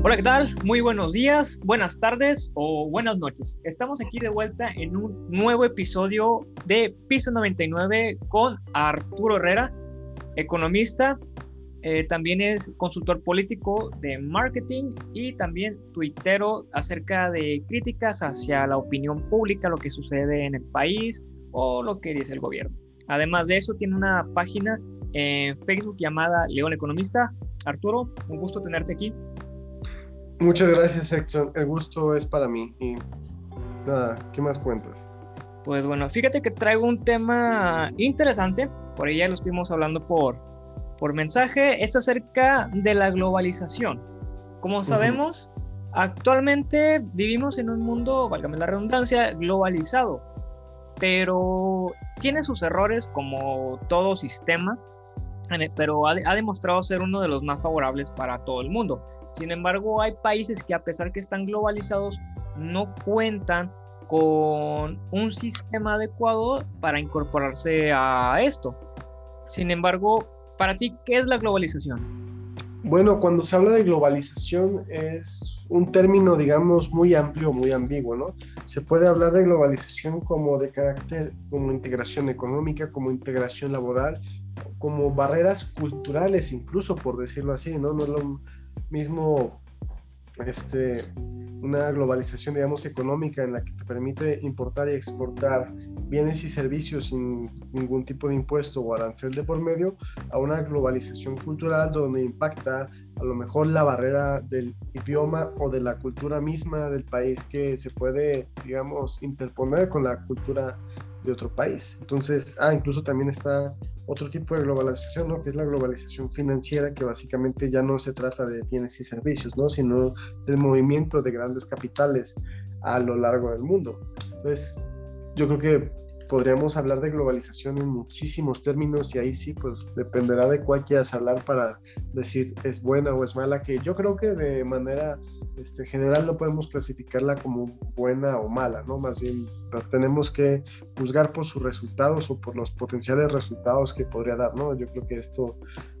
Hola, ¿qué tal? Muy buenos días, buenas tardes o buenas noches. Estamos aquí de vuelta en un nuevo episodio de Piso 99 con Arturo Herrera, economista, eh, también es consultor político de marketing y también tuitero acerca de críticas hacia la opinión pública, lo que sucede en el país o lo que dice el gobierno. Además de eso, tiene una página en Facebook llamada León Economista. Arturo, un gusto tenerte aquí. Muchas gracias, Héctor. El gusto es para mí. Y nada, ¿qué más cuentas? Pues bueno, fíjate que traigo un tema interesante. Por ahí ya lo estuvimos hablando por, por mensaje. Es acerca de la globalización. Como sabemos, actualmente vivimos en un mundo, válgame la redundancia, globalizado. Pero tiene sus errores como todo sistema, pero ha, ha demostrado ser uno de los más favorables para todo el mundo. Sin embargo, hay países que a pesar que están globalizados, no cuentan con un sistema adecuado para incorporarse a esto. Sin embargo, para ti, ¿qué es la globalización? Bueno, cuando se habla de globalización es un término, digamos, muy amplio, muy ambiguo, ¿no? Se puede hablar de globalización como de carácter, como integración económica, como integración laboral, como barreras culturales, incluso por decirlo así, ¿no? Mismo este, una globalización, digamos, económica en la que te permite importar y exportar bienes y servicios sin ningún tipo de impuesto o arancel de por medio, a una globalización cultural donde impacta a lo mejor la barrera del idioma o de la cultura misma del país que se puede, digamos, interponer con la cultura de otro país. Entonces, ah, incluso también está otro tipo de globalización, ¿no? Que es la globalización financiera, que básicamente ya no se trata de bienes y servicios, ¿no? Sino del movimiento de grandes capitales a lo largo del mundo. Entonces, yo creo que podríamos hablar de globalización en muchísimos términos y ahí sí, pues dependerá de cuál quieras hablar para decir es buena o es mala, que yo creo que de manera este, general no podemos clasificarla como buena o mala, ¿no? Más bien tenemos que juzgar por sus resultados o por los potenciales resultados que podría dar, ¿no? Yo creo que esto,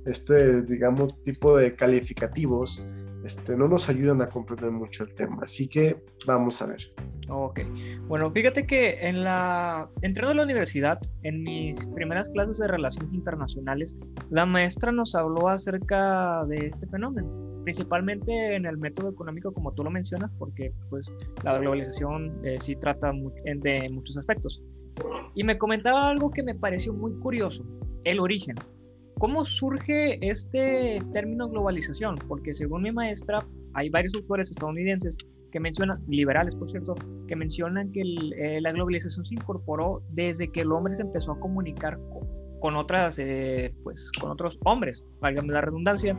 este, digamos, tipo de calificativos este, no nos ayudan a comprender mucho el tema. Así que vamos a ver. Ok, bueno, fíjate que en la, entrando a la universidad, en mis primeras clases de relaciones internacionales, la maestra nos habló acerca de este fenómeno, principalmente en el método económico, como tú lo mencionas, porque pues la globalización eh, sí trata de muchos aspectos. Y me comentaba algo que me pareció muy curioso, el origen. ¿Cómo surge este término globalización? Porque según mi maestra, hay varios autores estadounidenses que mencionan, liberales por cierto, que mencionan que eh, la globalización se incorporó desde que el hombre se empezó a comunicar con, otras, eh, pues, con otros hombres, válgame la redundancia.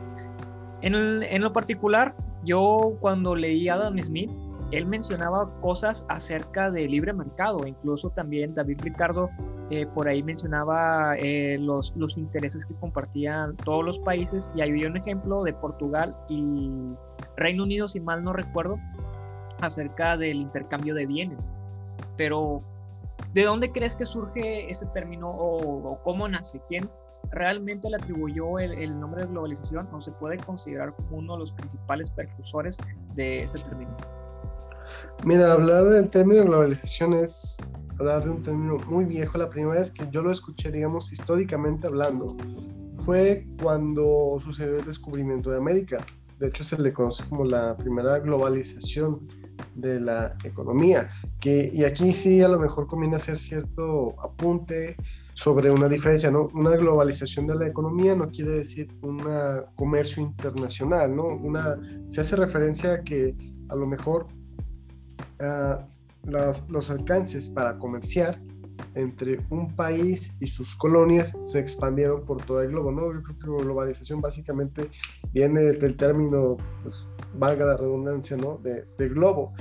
En, en, lo particular, yo cuando leí a Adam Smith, él mencionaba cosas acerca de libre mercado, incluso también David Ricardo eh, por ahí mencionaba eh, los, intereses que compartían todos los países y ahí había un ejemplo de Portugal y Reino Unido, si mal no recuerdo, acerca del intercambio de bienes. Pero, ¿de dónde crees que surge ese término o, cómo nace? ¿Quién realmente le atribuyó el, nombre de globalización? ¿No se puede considerar como uno de los principales precursores de ese término? Mira, hablar del término globalización es hablar de un término muy viejo. La primera vez que yo lo escuché, digamos, históricamente hablando, fue cuando sucedió el descubrimiento de América. De hecho, se le conoce como la primera globalización de la economía. Que, y aquí sí a lo mejor conviene hacer cierto apunte sobre una diferencia, ¿no? Una globalización de la economía no quiere decir un comercio internacional, ¿no? Una, se hace referencia a que a lo mejor uh, los, alcances para comerciar entre un país y sus colonias se expandieron por todo el globo, ¿no? Yo creo que globalización básicamente viene del término, pues, valga la redundancia, ¿no? De globo.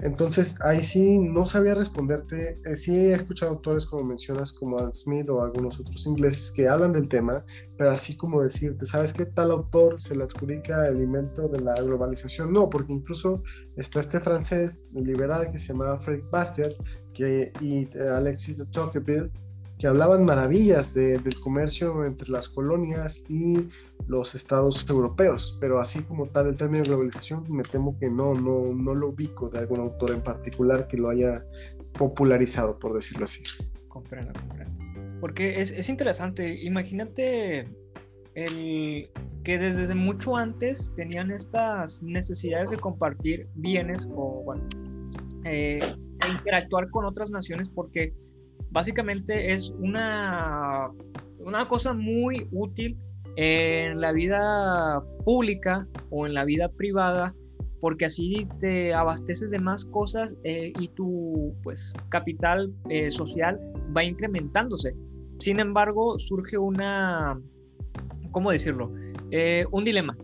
Entonces, ahí sí no sabía responderte. Eh, sí he escuchado autores como mencionas, como Adam Smith o algunos otros ingleses que hablan del tema, pero así como decirte, ¿sabes qué tal autor se le adjudica el invento de la globalización? No, porque incluso está este francés liberal que se llamaba Fred Bastiat que, y eh, Alexis de Tocqueville que hablaban maravillas del comercio entre las colonias y los estados europeos, pero así como tal el término de globalización me temo que no, no, no lo ubico de algún autor en particular que lo haya popularizado, por decirlo así. Comprendo, comprendo. Porque es, es interesante, imagínate el que desde mucho antes tenían estas necesidades de compartir bienes o, bueno, eh, e interactuar con otras naciones porque básicamente es una, una cosa muy útil en la vida pública o en la vida privada porque así te abasteces de más cosas eh, y tu pues capital eh, social va incrementándose. Sin embargo, surge una, ¿cómo decirlo? Eh, un dilema.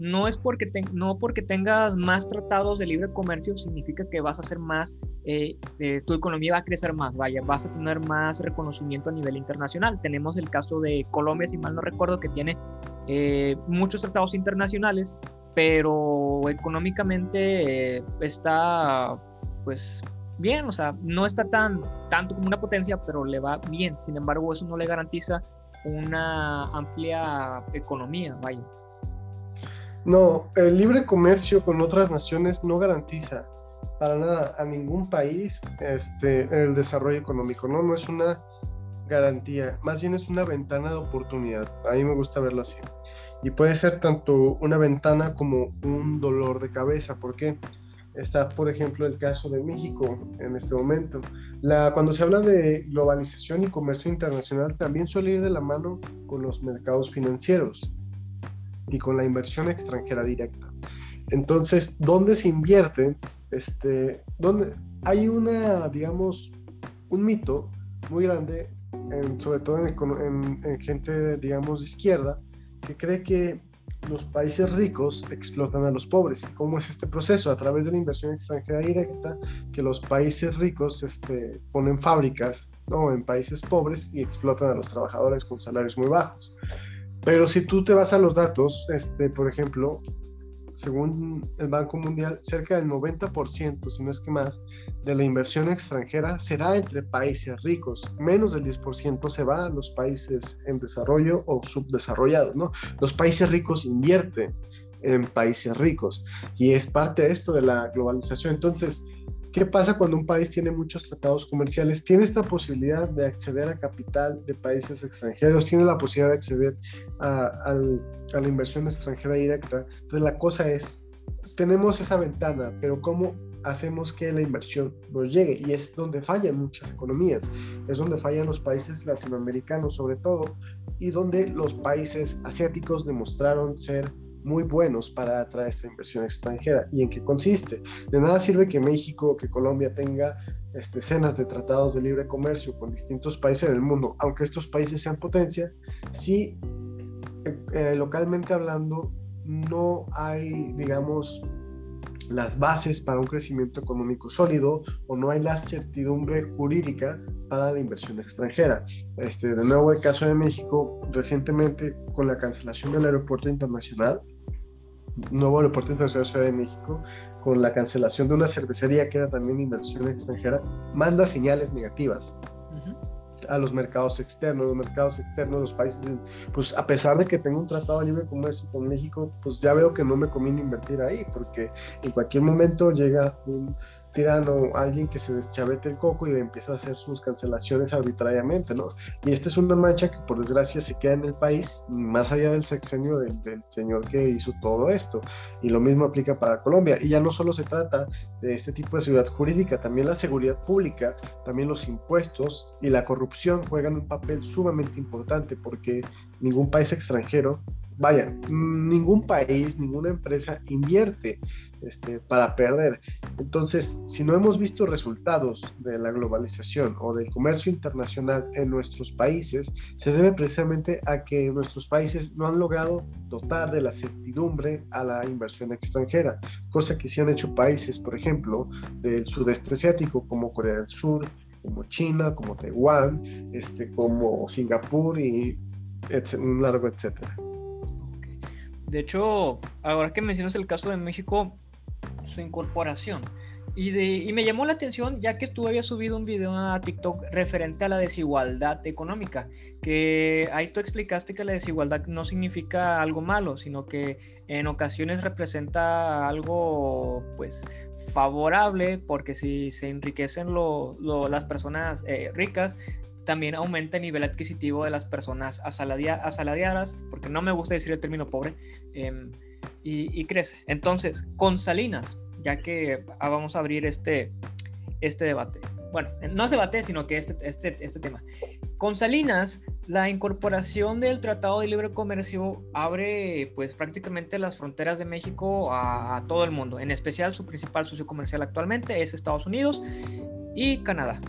No es porque, no porque tengas más tratados de libre comercio significa que vas a hacer más, tu economía va a crecer más, vaya, vas a tener más reconocimiento a nivel internacional. Tenemos el caso de Colombia, si mal no recuerdo, que tiene muchos tratados internacionales pero económicamente eh, está pues bien, o sea, no está tan tanto como una potencia, pero le va bien. Sin embargo, eso no le garantiza una amplia economía, vaya. No, el libre comercio con otras naciones no garantiza para nada a ningún país este, el desarrollo económico, ¿no? No es una garantía, más bien es una ventana de oportunidad. A mí me gusta verlo así. Y puede ser tanto una ventana como un dolor de cabeza. porque Está, por ejemplo, el caso de México en este momento. La, cuando se habla de globalización y comercio internacional, también suele ir de la mano con los mercados financieros y con la inversión extranjera directa. Entonces, ¿dónde se invierte? Este, donde hay una, digamos, un mito muy grande, sobre todo en, en gente, digamos, de izquierda, que cree que los países ricos explotan a los pobres. ¿Cómo es este proceso? A través de la inversión extranjera directa, que los países ricos este, ponen fábricas ¿no? en países pobres y explotan a los trabajadores con salarios muy bajos. Pero si tú te vas a los datos, este, por ejemplo, según el Banco Mundial, cerca del 90%, si no es que más, de la inversión extranjera se da entre países ricos. Menos del 10% se va a los países en desarrollo o subdesarrollados, ¿no? Los países ricos invierten en países ricos y es parte de esto de la globalización. Entonces, ¿Qué pasa cuando un país tiene muchos tratados comerciales? Tiene esta posibilidad de acceder a capital de países extranjeros, tiene la posibilidad de acceder a, la inversión extranjera directa. Entonces la cosa es, tenemos esa ventana, pero ¿cómo hacemos que la inversión nos llegue? Y es donde fallan muchas economías, es donde fallan los países latinoamericanos sobre todo, y donde los países asiáticos demostraron ser muy buenos para atraer esta inversión extranjera. ¿Y en qué consiste? De nada sirve que México o que Colombia tenga este, decenas de tratados de libre comercio con distintos países del mundo, aunque estos países sean potencia, si eh, eh, localmente hablando no hay, digamos, las bases para un crecimiento económico sólido o no hay la certidumbre jurídica para la inversión extranjera. Este, de nuevo, el caso de México, recientemente con la cancelación del aeropuerto internacional, nuevo aeropuerto internacional Ciudad de México, con la cancelación de una cervecería que era también inversión extranjera, manda señales negativas a los mercados externos. Los mercados externos, los países, pues a pesar de que tengo un tratado de libre comercio con México, pues ya veo que no me conviene invertir ahí, porque en cualquier momento llega un tirano, alguien que se deschavete el coco y empieza a hacer sus cancelaciones arbitrariamente, ¿no? Y esta es una mancha que por desgracia se queda en el país, más allá del sexenio del, señor que hizo todo esto. Y lo mismo aplica para Colombia. Y ya no solo se trata de este tipo de seguridad jurídica, también la seguridad pública, también los impuestos y la corrupción juegan un papel sumamente importante porque ningún país extranjero vaya, ningún país, ninguna empresa invierte este, para perder. Entonces, si no hemos visto resultados de la globalización o del comercio internacional en nuestros países, se debe precisamente a que nuestros países no han logrado dotar de la certidumbre a la inversión extranjera, cosa que sí han hecho países, por ejemplo, del sudeste asiático como Corea del Sur, como China, como Taiwán, este, como Singapur y un largo etcétera. De hecho, ahora que mencionas el caso de México, su incorporación. Y, de, y me llamó la atención ya que tú habías subido un video a TikTok referente a la desigualdad económica, que ahí tú explicaste que la desigualdad no significa algo malo, sino que en ocasiones representa algo pues favorable porque si se enriquecen las personas eh, ricas, también aumenta el nivel adquisitivo de las personas asalariadas, porque no me gusta decir el término pobre, em, y, y crece. Entonces, con Salinas, ya que ah, vamos a abrir este, este debate. Bueno, no se debate, sino que este, este, este tema. Con Salinas, la incorporación del Tratado de Libre Comercio abre pues prácticamente las fronteras de México a, todo el mundo. En especial su principal socio comercial actualmente es Estados Unidos y Canadá.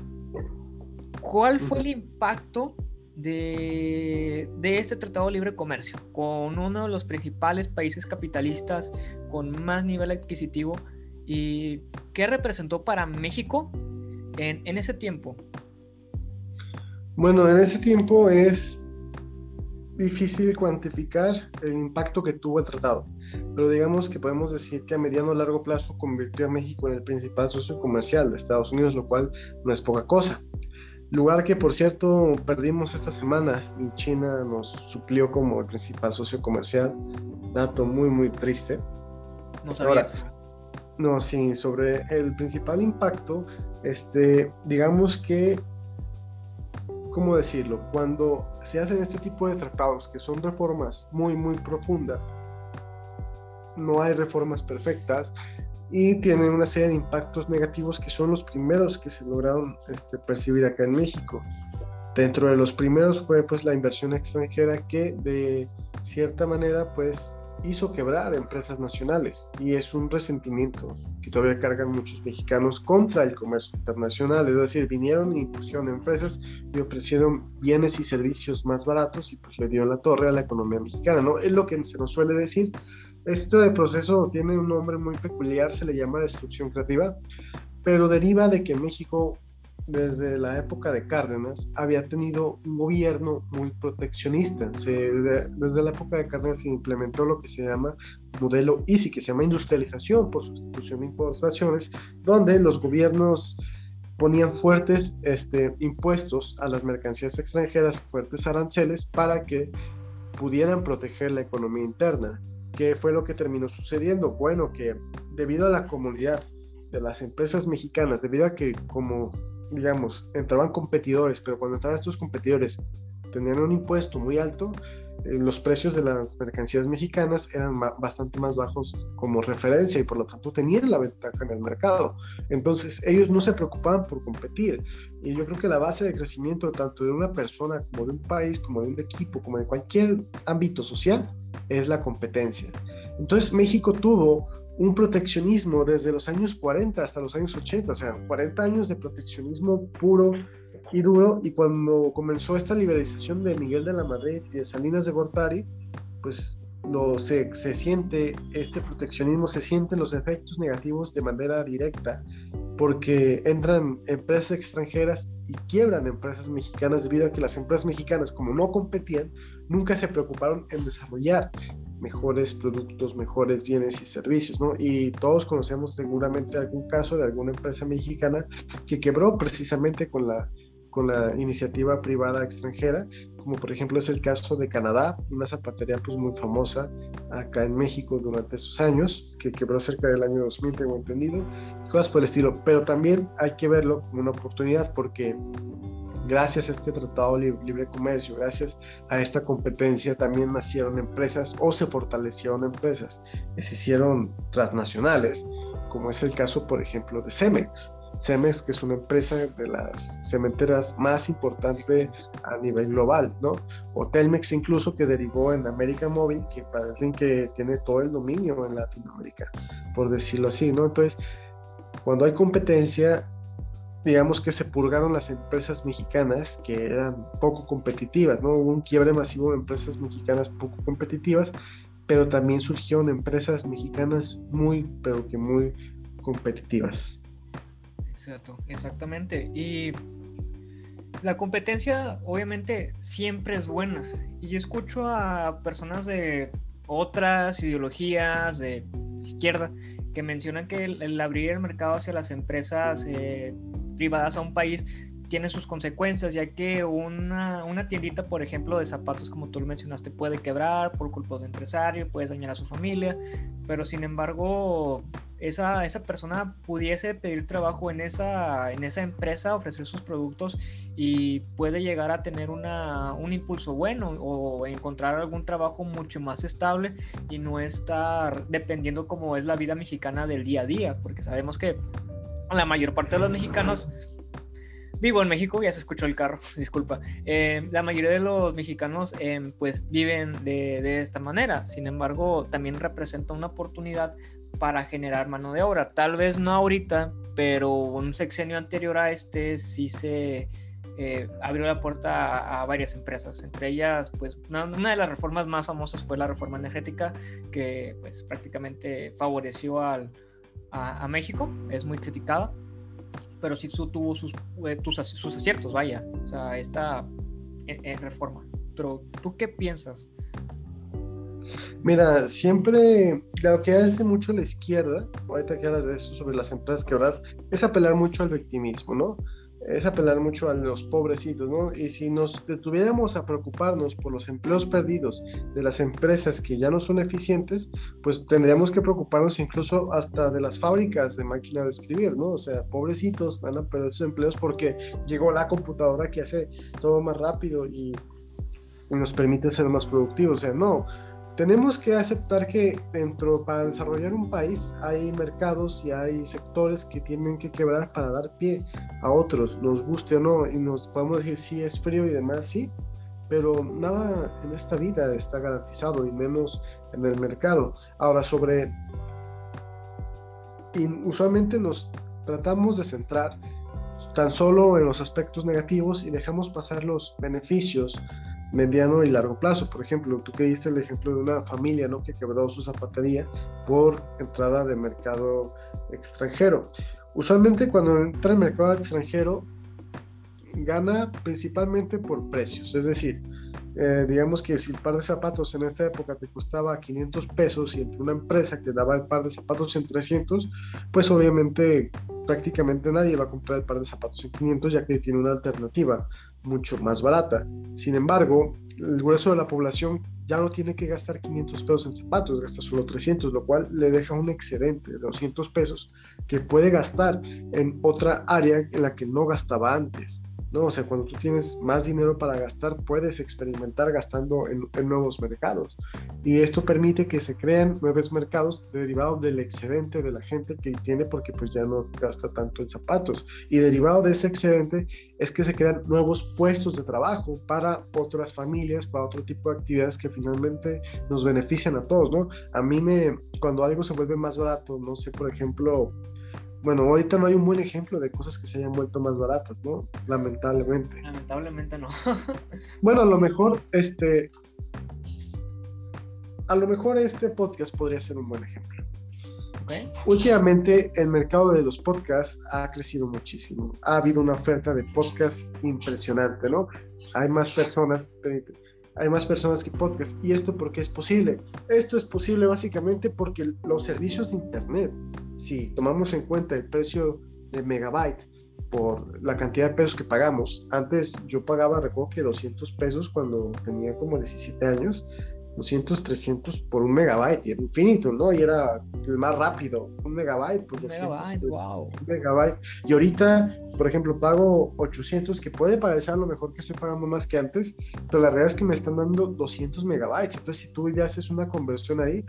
¿Cuál fue el impacto de, este Tratado de Libre Comercio con uno de los principales países capitalistas con más nivel adquisitivo ¿Y qué representó para México en, ese tiempo? Bueno, en ese tiempo es difícil cuantificar el impacto que tuvo el tratado, pero digamos que podemos decir que a mediano o largo plazo convirtió a México en el principal socio comercial de Estados Unidos, lo cual no es poca cosa. Lugar que, por cierto, perdimos esta semana y China nos suplió como el principal socio comercial. Dato muy, muy triste. No sabía. No, sí, sobre el principal impacto, este, digamos que, ¿cómo decirlo? Cuando se hacen este tipo de tratados, que son reformas muy, muy profundas, no hay reformas perfectas y tienen una serie de impactos negativos que son los primeros que se lograron este, percibir acá en México. Dentro de los primeros fue pues la inversión extranjera que de cierta manera pues hizo quebrar empresas nacionales y es un resentimiento que todavía cargan muchos mexicanos contra el comercio internacional, es decir, vinieron y pusieron empresas y ofrecieron bienes y servicios más baratos y pues le dio la torre a la economía mexicana, ¿no? Es lo que se nos suele decir. Este proceso tiene un nombre muy peculiar, se le llama destrucción creativa, pero deriva de que México desde la época de Cárdenas, había tenido un gobierno muy proteccionista. desde la época de Cárdenas se implementó lo que se llama modelo ISI, que se llama industrialización por sustitución de importaciones, donde los gobiernos ponían fuertes este, impuestos a las mercancías extranjeras, fuertes aranceles, para que pudieran proteger la economía interna. ¿Qué fue lo que terminó sucediendo? Bueno, que debido a la comunidad de las empresas mexicanas, debido a que como digamos, entraban competidores, pero cuando entraban estos competidores tenían un impuesto muy alto, los precios de las mercancías mexicanas eran bastante más bajos como referencia y por lo tanto tenían la ventaja en el mercado. Entonces ellos no se preocupaban por competir. Y yo creo que la base de crecimiento tanto de una persona como de un país, como de un equipo, como de cualquier ámbito social, es la competencia. Entonces México tuvo un proteccionismo desde los años 40 hasta los años 80, o sea, 40 años de proteccionismo puro y duro, y cuando comenzó esta liberalización de Miguel de la Madrid y de Salinas de Gortari, pues lo, se, se siente este proteccionismo, se sienten los efectos negativos de manera directa, porque entran empresas extranjeras y quiebran empresas mexicanas debido a que las empresas mexicanas, como no competían, nunca se preocuparon en desarrollar mejores productos, mejores bienes y servicios, ¿no? Y todos conocemos seguramente algún caso de alguna empresa mexicana que quebró precisamente con la, con la iniciativa privada extranjera, como por ejemplo es el caso de Canadá, una zapatería pues muy famosa acá en México durante esos años, que quebró cerca del año 2000, tengo entendido, y cosas por el estilo. Pero también hay que verlo como una oportunidad porque gracias a este tratado de libre comercio, gracias a esta competencia, también nacieron empresas o se fortalecieron empresas se hicieron transnacionales, como es el caso, por ejemplo, de Cemex. Cemex, que es una empresa de las cementeras más importante a nivel global, ¿no? O Telmex incluso, que derivó en América Móvil, que parece que tiene todo el dominio en Latinoamérica, por decirlo así, ¿no? Entonces, cuando hay competencia, digamos que se purgaron las empresas mexicanas que eran poco competitivas, ¿no? Hubo un quiebre masivo de empresas mexicanas poco competitivas, pero también surgieron empresas mexicanas muy, pero que muy competitivas. Exacto, exactamente. Y la competencia obviamente siempre es buena. Y yo escucho a personas de otras ideologías, de izquierda, que mencionan que el, abrir el mercado hacia las empresas eh, privadas a un país tiene sus consecuencias, ya que una, una, tiendita, por ejemplo, de zapatos, como tú lo mencionaste, puede quebrar por culpa de empresario, puede dañar a su familia, pero sin embargo, esa, esa persona pudiese pedir trabajo en esa, en esa empresa, ofrecer sus productos y puede llegar a tener una, un impulso bueno o encontrar algún trabajo mucho más estable y no estar dependiendo como es la vida mexicana del día a día, porque sabemos que la mayor parte de los mexicanos vivo en México, ya se escuchó el carro, disculpa. Eh, la mayoría de los mexicanos eh, pues viven de, de, esta manera, sin embargo también representa una oportunidad para generar mano de obra. Tal vez no ahorita, pero un sexenio anterior a este sí se eh, abrió la puerta a, varias empresas, entre ellas pues una, una, de las reformas más famosas fue la reforma energética que pues prácticamente favoreció al, a, a México, es muy criticada pero sí tuvo sus, eh, sus aciertos, vaya, o sea, esta en, reforma. Pero, ¿tú qué piensas? Mira, siempre lo que hace mucho la izquierda, ahorita que hablas de eso sobre las empresas quebradas, es apelar mucho al victimismo, ¿no? Es apelar mucho a los pobrecitos, ¿no? Y si nos detuviéramos a preocuparnos por los empleos perdidos de las empresas que ya no son eficientes, pues tendríamos que preocuparnos incluso hasta de las fábricas de máquinas de escribir, ¿no? O sea, pobrecitos van a perder sus empleos porque llegó la computadora que hace todo más rápido y, y nos permite ser más productivos. O sea, no, tenemos que aceptar que dentro, para desarrollar un país, hay mercados y hay sectores que tienen que quebrar para dar pie a otros, nos guste o no, y nos podemos decir si es frío y demás, sí, pero nada en esta vida está garantizado, y menos en el mercado. Ahora, sobre. Y usualmente nos tratamos de centrar tan solo en los aspectos negativos y dejamos pasar los beneficios mediano y largo plazo. Por ejemplo, tú que diste el ejemplo de una familia ¿no? que quebró su zapatería por entrada de mercado extranjero. Usualmente cuando entra el mercado extranjero, gana principalmente por precios, es decir, eh, digamos que si el par de zapatos en esta época te costaba 500 pesos y entre una empresa que daba el par de zapatos en 300, pues obviamente prácticamente nadie va a comprar el par de zapatos en 500 ya que tiene una alternativa mucho más barata. Sin embargo, el grueso de la población ya no tiene que gastar 500 pesos en zapatos, gasta solo 300, lo cual le deja un excedente de 200 pesos que puede gastar en otra área en la que no gastaba antes. ¿No? O sea, cuando tú tienes más dinero para gastar, puedes experimentar gastando en, nuevos mercados. Y esto permite que se creen nuevos mercados derivados del excedente de la gente que tiene porque pues ya no gasta tanto en zapatos. Y derivado de ese excedente es que se crean nuevos puestos de trabajo para otras familias, para otro tipo de actividades que finalmente nos benefician a todos, ¿no? A mí me, cuando algo se vuelve más barato, no sé, por ejemplo, bueno, ahorita no hay un buen ejemplo de cosas que se hayan vuelto más baratas, ¿no? Lamentablemente. Lamentablemente no. bueno, a lo mejor este. A lo mejor este podcast podría ser un buen ejemplo. Okay. Últimamente el mercado de los podcasts ha crecido muchísimo. Ha habido una oferta de podcasts impresionante, ¿no? Hay más personas, hay más personas que podcasts. ¿Y esto por qué es posible? Esto es posible básicamente porque los servicios de Internet si tomamos en cuenta el precio de megabyte por la cantidad de pesos que pagamos, antes yo pagaba, recuerdo que 200 pesos cuando tenía como 17 años, 200, 300 por un megabyte, y era infinito, ¿no? Y era el más rápido, un megabyte por 200. Megabyte, wow. Un megabyte. Y ahorita, por ejemplo, pago 800, que puede parecer a lo mejor que estoy pagando más que antes, pero la realidad es que me están dando 200 megabytes. Entonces, si tú ya haces una conversión ahí,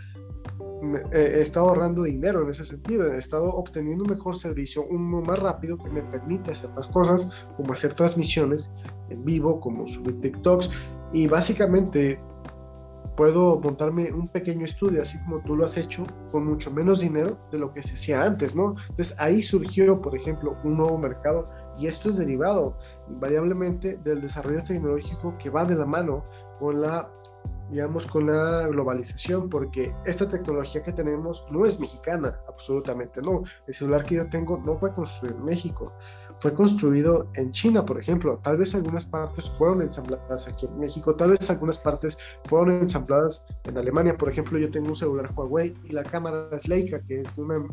he estado ahorrando dinero en ese sentido, he estado obteniendo un mejor servicio, uno más rápido que me permite hacer más cosas, como hacer transmisiones en vivo, como subir TikToks, y básicamente puedo montarme un pequeño estudio, así como tú lo has hecho, con mucho menos dinero de lo que se hacía antes, ¿no? Entonces ahí surgió, por ejemplo, un nuevo mercado y esto es derivado invariablemente del desarrollo tecnológico que va de la mano con la digamos, con la globalización, porque esta tecnología que tenemos no es mexicana, absolutamente no. El celular que yo tengo no fue construido en México. fue construido en China, por ejemplo. Tal vez algunas partes fueron ensambladas aquí en México, tal vez algunas partes fueron ensambladas en Alemania. Por ejemplo, yo tengo un celular Huawei y la cámara es Leica, que es una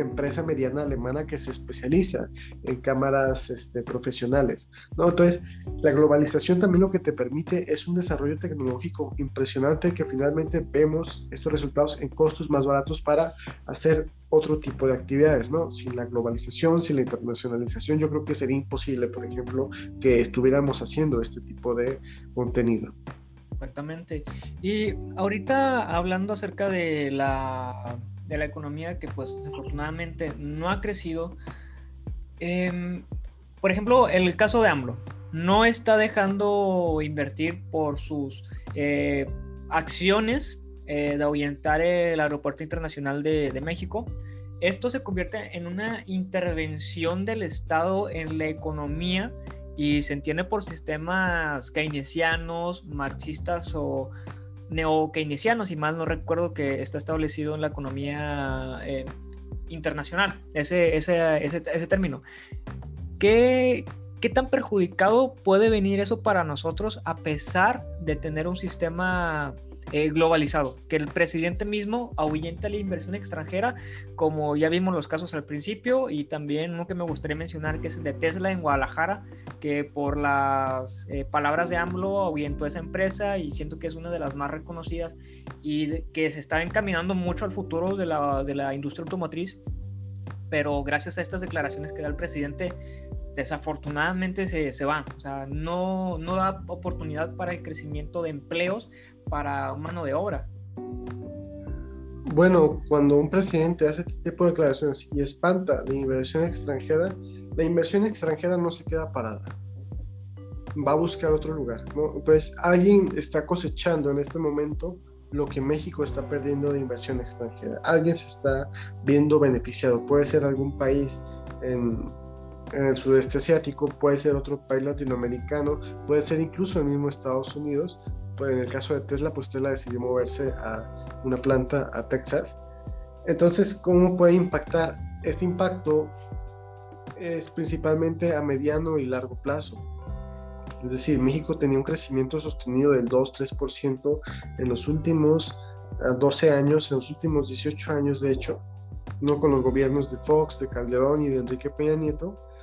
empresa mediana alemana que se especializa en cámaras este, profesionales. Entonces, la globalización también lo que te permite es un desarrollo tecnológico impresionante que finalmente vemos estos resultados en costos más baratos para hacer otro tipo de actividades, ¿no? Sin la globalización, sin la internacionalización, yo creo que sería imposible, por ejemplo, que estuviéramos haciendo este tipo de contenido. Exactamente. Y ahorita hablando acerca de la de la economía que pues desafortunadamente no ha crecido. Em, por ejemplo, el caso de AMLO no está dejando invertir por sus eh, acciones eh, de ahuyentar el aeropuerto internacional de, de, México. Esto se convierte en una intervención del Estado en la economía y se entiende por sistemas keynesianos, marxistas o neo-keynesiano, si mal no recuerdo, que está establecido en la economía eh, internacional, ese, ese, ese, ese término. ¿Qué, ¿Qué tan perjudicado puede venir eso para nosotros a pesar de tener un sistema eh, globalizado? Que el presidente mismo ahuyenta la inversión extranjera, como ya vimos los casos al principio, y también uno que me gustaría mencionar, que es el de Tesla en Guadalajara, que por las eh, palabras de AMLO ahuyentó esa empresa y siento que es una de las más reconocidas y que se está encaminando mucho al futuro de la, de la industria automotriz pero gracias a estas declaraciones que da el presidente, desafortunadamente se, se va. O sea, no, no da oportunidad para el crecimiento de empleos para mano de obra. Bueno, cuando un presidente hace este tipo de declaraciones y espanta la inversión extranjera, la inversión extranjera no se queda parada. Va a buscar otro lugar. Entonces, alguien está cosechando en este momento lo que México está perdiendo de inversión extranjera. Alguien se está viendo beneficiado. Puede ser algún país en, el sudeste asiático, puede ser otro país latinoamericano, puede ser incluso el mismo Estados Unidos. Pues en el caso de Tesla, pues Tesla decidió moverse a una planta a Texas. Entonces, ¿cómo puede impactar? Este impacto es principalmente a mediano y largo plazo. Es decir, México tenía un crecimiento sostenido del 2-3% en los últimos 12 ah, años, en los últimos 18 años, de hecho, no con los gobiernos de Fox, de Calderón y de Enrique Peña Nieto,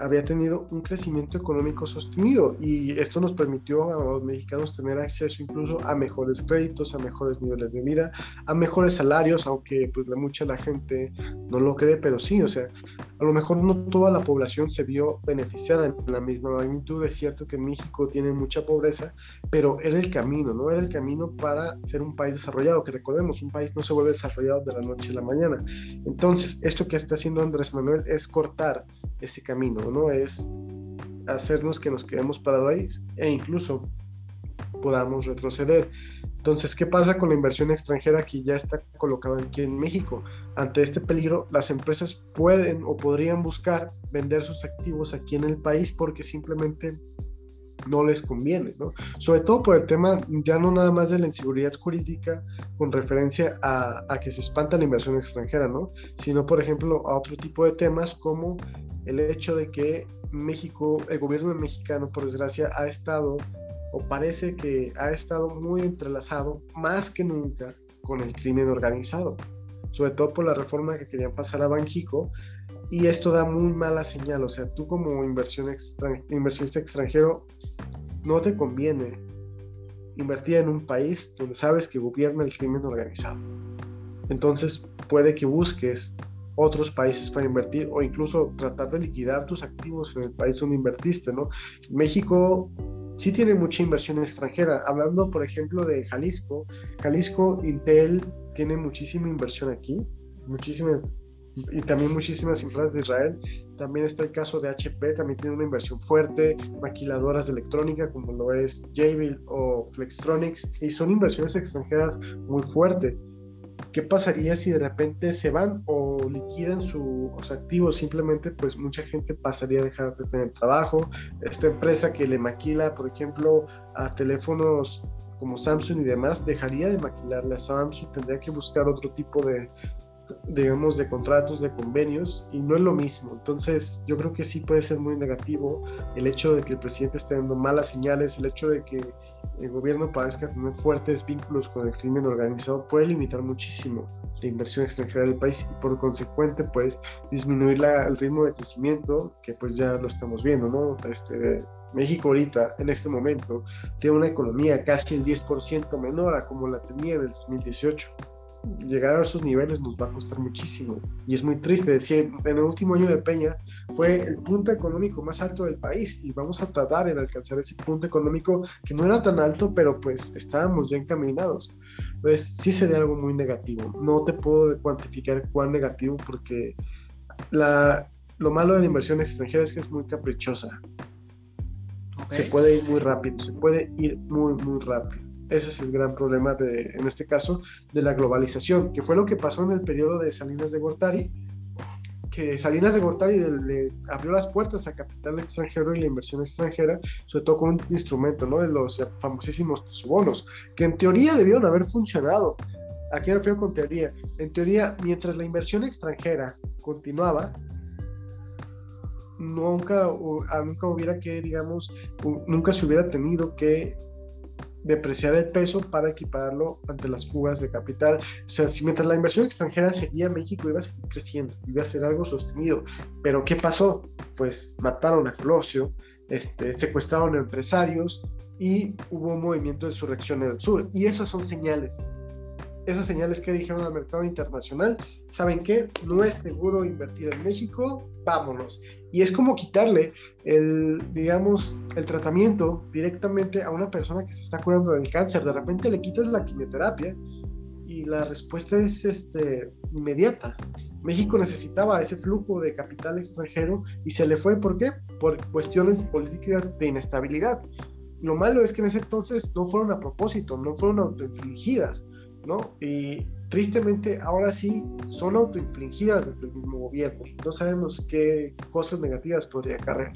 había tenido un crecimiento económico sostenido y esto nos permitió a los mexicanos tener acceso incluso a mejores créditos, a mejores niveles de vida, a mejores salarios, aunque pues mucha la gente no lo cree, pero sí, o sea, a lo mejor no toda la población se vio beneficiada en la misma magnitud. Es cierto que México tiene mucha pobreza, pero era el camino, ¿no? Era el camino para ser un país desarrollado, que recordemos, un país no se vuelve desarrollado de la noche a la mañana. Entonces, esto que está haciendo Andrés Manuel es cortar ese camino, ¿no? Es hacernos que nos quedemos parados ahí e incluso podamos retroceder. Entonces, ¿qué pasa con la inversión extranjera que ya está colocada aquí en México? Ante este peligro, las empresas pueden o podrían buscar vender sus activos aquí en el país porque simplemente no les conviene, ¿no? Sobre todo por el tema ya no nada más de la inseguridad jurídica con referencia a, que se espanta la inversión extranjera, ¿no? Sino, por ejemplo, a otro tipo de temas como el hecho de que México, el gobierno mexicano, por desgracia, ha estado o parece que ha estado muy entrelazado más que nunca con el crimen organizado, sobre todo por la reforma que querían pasar a Banjico, y esto da muy mala señal, o sea, tú como inversión inversionista extranjero no te conviene invertir en un país donde sabes que gobierna el crimen organizado. Entonces puede que busques otros países para invertir o incluso tratar de liquidar tus activos en el país donde invertiste, ¿no? México sí tiene mucha inversión extranjera. Hablando, por ejemplo, de Jalisco, Jalisco, Intel tiene muchísima inversión aquí, muchísima, y también muchísimas empresas de Israel. También está el caso de HP, también tiene una inversión fuerte, maquiladoras de electrónica como lo es Jabil o Flextronics, y son inversiones extranjeras muy fuertes. ¿Qué pasaría si de repente se van o liquidan sus activos? Simplemente, pues mucha gente pasaría a dejar de tener trabajo. Esta empresa que le maquila, por ejemplo, a teléfonos como Samsung y demás, dejaría de maquilarle a Samsung, tendría que buscar otro tipo de digamos, de contratos, de convenios, y no es lo mismo. Entonces, yo creo que sí puede ser muy negativo el hecho de que el presidente esté dando malas señales, el hecho de que el gobierno parezca tener fuertes vínculos con el crimen organizado, puede limitar muchísimo la inversión extranjera del país y por consecuente, pues, disminuir la, el ritmo de crecimiento, que pues ya lo estamos viendo, ¿no? Este, México ahorita, en este momento, tiene una economía casi el 10% menor a como la tenía en el 2018 llegar a esos niveles nos va a costar muchísimo. Y es muy triste decir, en el último año de Peña fue el punto económico más alto del país y vamos a tardar en alcanzar ese punto económico que no era tan alto, pero pues estábamos ya encaminados. Pues sí sería algo muy negativo. No te puedo cuantificar cuán negativo porque la, lo malo de la inversión extranjera es que es muy caprichosa. Se puede ir muy rápido, se puede ir muy, muy rápido. Ese es el gran problema, de, en este caso, de la globalización, que fue lo que pasó en el periodo de Salinas de Gortari, que Salinas de Gortari le abrió las puertas a capital extranjero y la inversión extranjera, sobre todo con un instrumento, ¿no? De los famosísimos bonos, que en teoría debieron haber funcionado. Aquí refiero con teoría. En teoría, mientras la inversión extranjera continuaba, nunca, nunca hubiera que, digamos, nunca se hubiera tenido que depreciar el peso para equiparlo ante las fugas de capital. O sea, mientras la inversión extranjera seguía, México iba a seguir creciendo, iba a ser algo sostenido. Pero ¿qué pasó? Pues mataron a Colosio, este, secuestraron a empresarios y hubo un movimiento de insurrección en el sur. Y esas son señales esas señales que dijeron al mercado internacional, ¿saben qué? No es seguro invertir en México, vámonos. Y es como quitarle el, digamos, el tratamiento directamente a una persona que se está curando del cáncer. De repente le quitas la quimioterapia y la respuesta es este, inmediata. México necesitaba ese flujo de capital extranjero y se le fue, ¿por qué? Por cuestiones políticas de inestabilidad. Lo malo es que en ese entonces no fueron a propósito, no fueron autoinfligidas ¿no? Y tristemente ahora sí son autoinfligidas desde el mismo gobierno. No sabemos qué cosas negativas podría acarrear.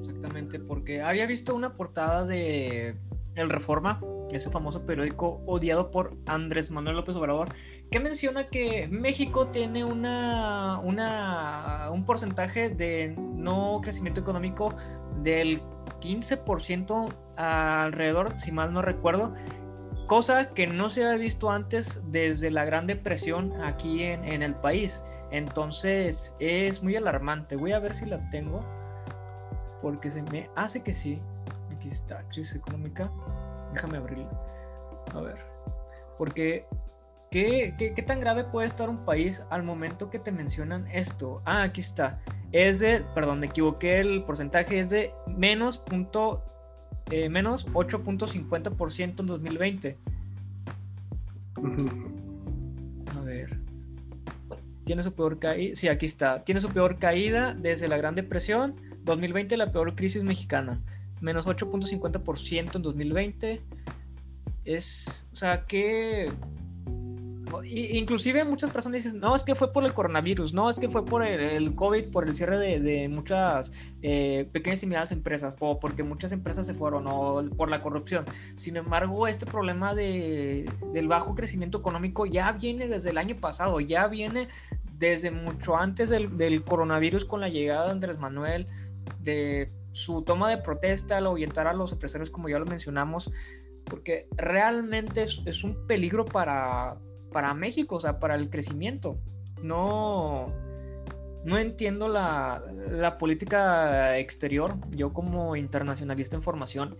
Exactamente, porque había visto una portada de El Reforma, ese famoso periódico odiado por Andrés Manuel López Obrador, que menciona que México tiene una, una, un porcentaje de no crecimiento económico del 15% alrededor, si mal no recuerdo, cosa que no se había visto antes desde la Gran Depresión aquí en, el país. Entonces es muy alarmante. Voy a ver si la tengo, porque se me hace que sí. Aquí está, crisis económica. Déjame abrirla. A ver. Porque, ¿qué, qué, tan grave puede estar un país al momento que te mencionan esto? Ah, aquí está. Es de, perdón, me equivoqué, el porcentaje es de menos eh, menos 8.50% en 2020. A ver. Tiene su peor caída. Sí, aquí está. Tiene su peor caída desde la Gran Depresión. 2020, la peor crisis mexicana. Menos 8.50% en 2020. Es. O sea, que inclusive muchas personas dicen, no, es que fue por el coronavirus, no, es que fue por el, COVID, por el cierre de, muchas eh, pequeñas y medianas empresas, o porque muchas empresas se fueron, o por la corrupción. Sin embargo, este problema de, del bajo crecimiento económico ya viene desde el año pasado, ya viene desde mucho antes del, coronavirus con la llegada de Andrés Manuel, de su toma de protesta, al ahuyentar a los empresarios, como ya lo mencionamos, porque realmente es un peligro para, para México, o sea, para el crecimiento. No, no entiendo la, la política exterior. Yo como internacionalista en formación,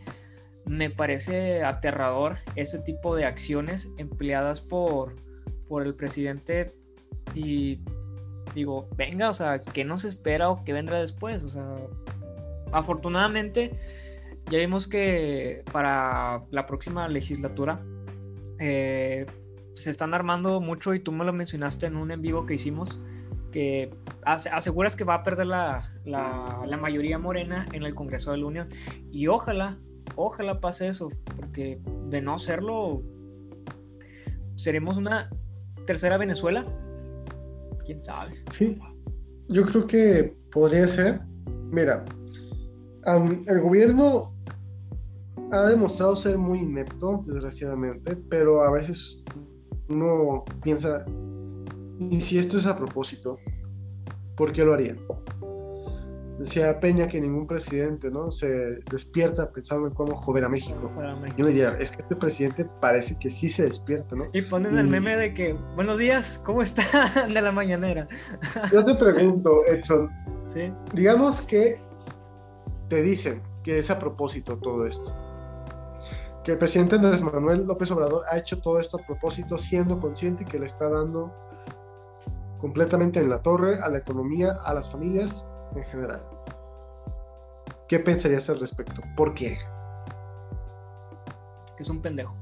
me parece aterrador ese tipo de acciones empleadas por, por el presidente y digo, venga, o sea, ¿qué nos espera o qué vendrá después? O sea, afortunadamente ya vimos que para la próxima legislatura eh, se están armando mucho y tú me lo mencionaste en un en vivo que hicimos, que aseguras que va a perder la, la, mayoría morena en el Congreso de la Unión. Y ojalá, ojalá pase eso, porque de no serlo, seremos una tercera Venezuela. ¿Quién sabe? Sí, yo creo que podría ser. Mira, el gobierno ha demostrado ser muy inepto, desgraciadamente, pero a veces uno piensa, Y si esto es a propósito, ¿por qué lo harían? Decía Peña que ningún presidente ¿no? se despierta pensando en cómo joder a México. Yo le diría, es que este presidente parece que sí se despierta, ¿no? Y ponen el meme de que, buenos días, ¿cómo está de la mañanera? Yo te pregunto, Edson, ¿Sí? digamos que te dicen que es a propósito todo esto. Que el presidente Andrés Manuel López Obrador ha hecho todo esto a propósito, siendo consciente que le está dando completamente en la torre a la economía, a las familias en general. ¿Qué pensarías al respecto? ¿Por qué? Que es un pendejo.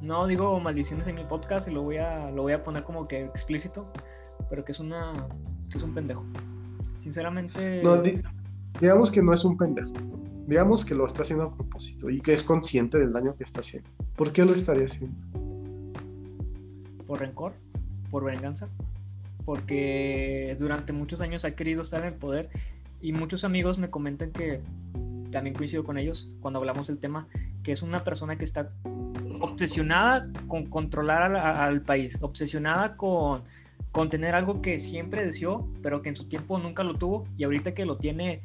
No digo maldiciones en mi podcast y lo voy a, lo voy a poner como que explícito, pero que es una que es un pendejo. Sinceramente. No, digamos que no es un pendejo. Digamos que lo está haciendo a propósito y que es consciente del daño que está haciendo. ¿Por qué lo estaría haciendo? Por rencor, por venganza, porque durante muchos años ha querido estar en el poder y muchos amigos me comentan que también coincido con ellos cuando hablamos del tema, que es una persona que está obsesionada con controlar al, país, obsesionada con, con tener algo que siempre deseó, pero que en su tiempo nunca lo tuvo y ahorita que lo tiene,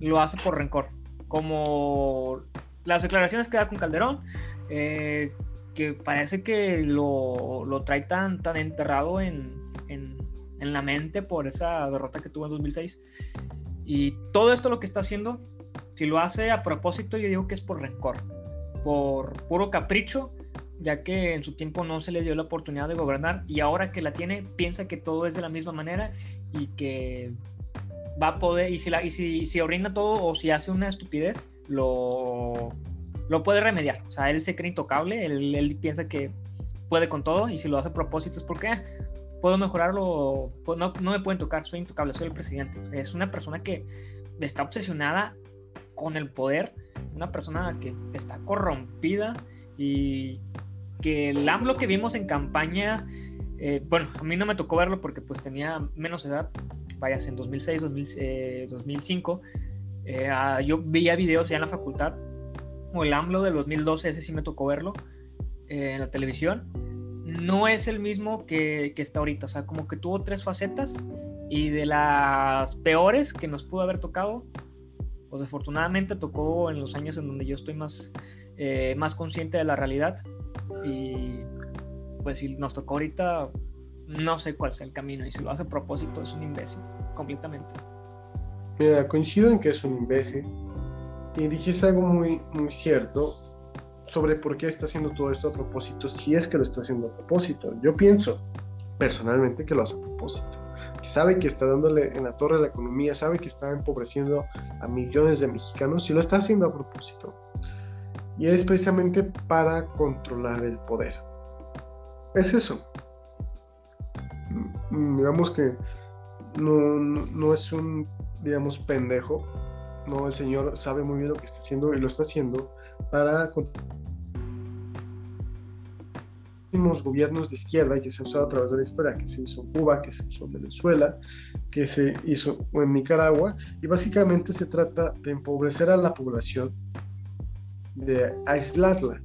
lo hace por rencor. Como las declaraciones que da con Calderón, eh, que parece que lo, lo trae tan, tan enterrado en, en, en, la mente por esa derrota que tuvo en 2006. Y todo esto lo que está haciendo, si lo hace a propósito, yo digo que es por rencor, por puro capricho, ya que en su tiempo no se le dio la oportunidad de gobernar y ahora que la tiene, piensa que todo es de la misma manera y que va a poder, y si, la, y si, si orina todo o si hace una estupidez, lo, lo puede remediar. O sea, él se cree intocable, él, él piensa que puede con todo y si lo hace a propósito es porque ah, puedo mejorarlo, no, no me pueden tocar, soy intocable, soy el presidente. es una persona que está obsesionada con el poder, una persona que está corrompida y que el AMLO que vimos en campaña, eh, bueno, a mí no me tocó verlo porque pues tenía menos edad, vayas en 2006, 2005, eh, ah, yo veía videos ya en la facultad o el AMLO del 2012, ese sí me tocó verlo eh, en la televisión, no es el mismo que, que, está ahorita. O sea, como que tuvo tres facetas y de las peores que nos pudo haber tocado, pues desafortunadamente tocó en los años en donde yo estoy más, eh, más consciente de la realidad. Y pues si nos tocó ahorita, no sé cuál sea el camino. Y si lo hace a propósito, es un imbécil, completamente. Mira, coincido en que es un imbécil y dijiste algo muy, muy cierto sobre por qué está haciendo todo esto a propósito, si es que lo está haciendo a propósito. Yo pienso personalmente que lo hace a propósito. Sabe que está dándole en la torre a la economía, sabe que está empobreciendo a millones de mexicanos y lo está haciendo a propósito. Y es precisamente para controlar el poder. Es eso. Mm, digamos que no, no, es un, digamos, pendejo, no, el Señor sabe muy bien lo que está haciendo y lo está haciendo para gobiernos de izquierda que se han usado a través de la historia, que se hizo en Cuba, que se hizo en Venezuela, que se hizo en Nicaragua, y básicamente se trata de empobrecer a la población, de aislarla,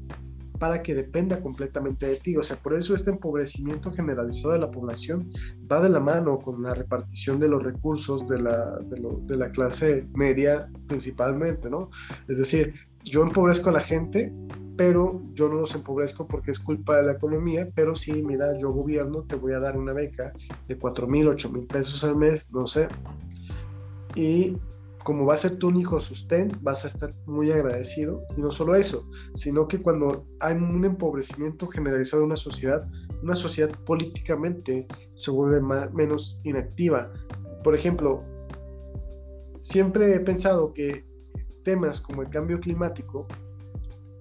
para que dependa completamente de ti. O sea, por eso este empobrecimiento generalizado de la población va de la mano con la repartición de los recursos de la, de, la clase media principalmente, ¿no? Es decir, yo empobrezco a la gente, pero yo no los empobrezco porque es culpa de la economía, pero sí, mira, yo gobierno, te voy a dar una beca de 4 mil, 8 mil pesos al mes, no sé. Y como va a ser tu único sustén, vas a estar muy agradecido. Y no solo eso, sino que cuando hay un empobrecimiento generalizado de una sociedad, una sociedad políticamente se vuelve menos inactiva. Por ejemplo, siempre he pensado que temas como el cambio climático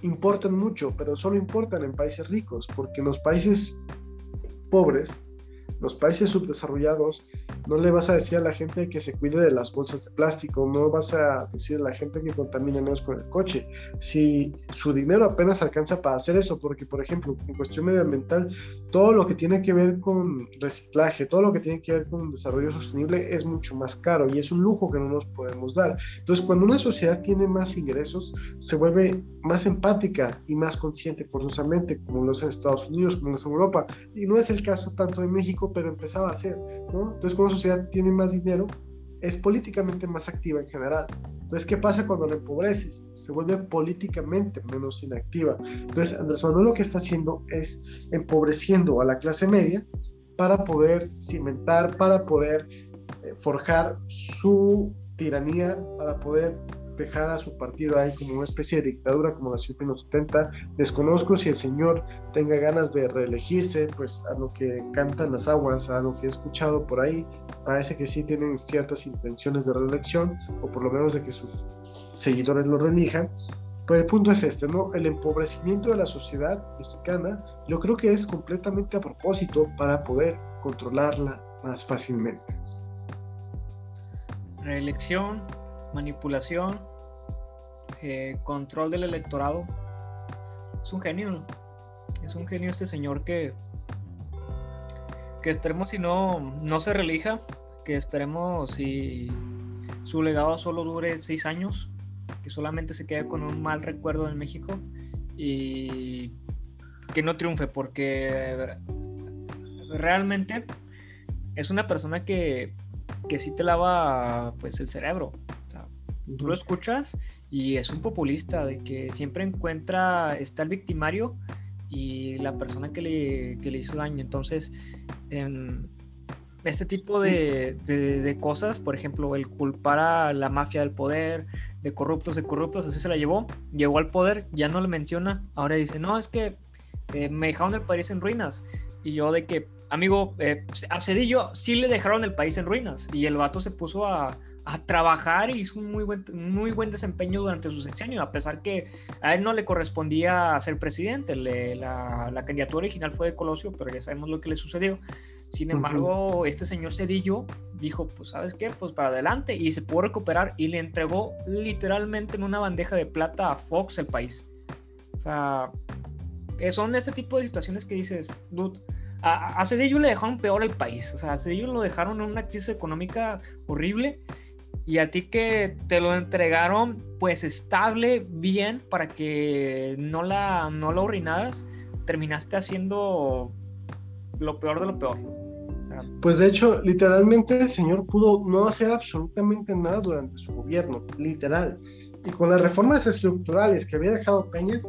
importan mucho, pero solo importan en países ricos, porque en los países pobres Los países subdesarrollados no le vas a decir a la gente que se cuide de las bolsas de plástico, no vas a decir a la gente que contamine menos con el coche. Si su dinero apenas alcanza para hacer eso, porque por ejemplo, en cuestión medioambiental, todo lo que tiene que ver con reciclaje, todo lo que tiene que ver con desarrollo sostenible es mucho más caro y es un lujo que no nos podemos dar. Entonces, cuando una sociedad tiene más ingresos, se vuelve más empática y más consciente forzosamente, como lo es en Estados Unidos, como lo es en Europa. Y no es el caso tanto en México, pero empezaba a ser, ¿no? Entonces, cuando una sociedad tiene más dinero, es políticamente más activa en general. Entonces, ¿qué pasa cuando la empobreces? Se vuelve políticamente menos inactiva. Entonces, Andrés Manuel lo que está haciendo es empobreciendo a la clase media para poder cimentar, para poder eh, forjar su tiranía, para poder dejar a su partido ahí como una especie de dictadura como nació en los 70. Desconozco si el señor tenga ganas de reelegirse, pues a lo que cantan las aguas, a lo que he escuchado por ahí, parece que sí tienen ciertas intenciones de reelección, o por lo menos de que sus seguidores lo reelijan. Pero el punto es este, ¿no? El empobrecimiento de la sociedad mexicana, yo creo que es completamente a propósito para poder controlarla más fácilmente. Reelección, manipulación, eh, control del electorado. Es un genio, es un genio este señor que, que esperemos si no, no se relija, que esperemos si su legado solo dure seis años, que solamente se quede con un mal recuerdo en México y que no triunfe, porque realmente es una persona que, que sí te lava pues el cerebro. Tú lo escuchas y es un populista de que siempre encuentra, está el victimario y la persona que le, le hizo daño. Entonces, este tipo de, de, cosas, por ejemplo, el culpar a la mafia del poder, de corruptos, de corruptos, así se la llevó, llegó al poder, ya no le menciona, ahora dice, no, es que eh, me dejaron el país en ruinas. Y yo de que, amigo, eh, a Cedillo sí le dejaron el país en ruinas y el vato se puso a a trabajar y hizo un muy buen, muy buen desempeño durante su sexenio, a pesar que a él no le correspondía ser presidente. la, la, candidatura original fue de Colosio, pero ya sabemos lo que le sucedió. Sin embargo, este señor Cedillo dijo, pues sabes qué, pues para adelante, y se pudo recuperar y le entregó literalmente en una bandeja de plata a Fox el país. O sea, son ese tipo de situaciones que dices, dude, a, a Cedillo le dejaron peor el país, o sea, a Cedillo lo dejaron en una crisis económica horrible y a ti que te lo entregaron pues estable, bien, para que no la, no lo orinaras, terminaste haciendo lo peor de lo peor. pues de hecho, literalmente el señor pudo no hacer absolutamente nada durante su gobierno, literal. Y con las reformas estructurales que había dejado Peña,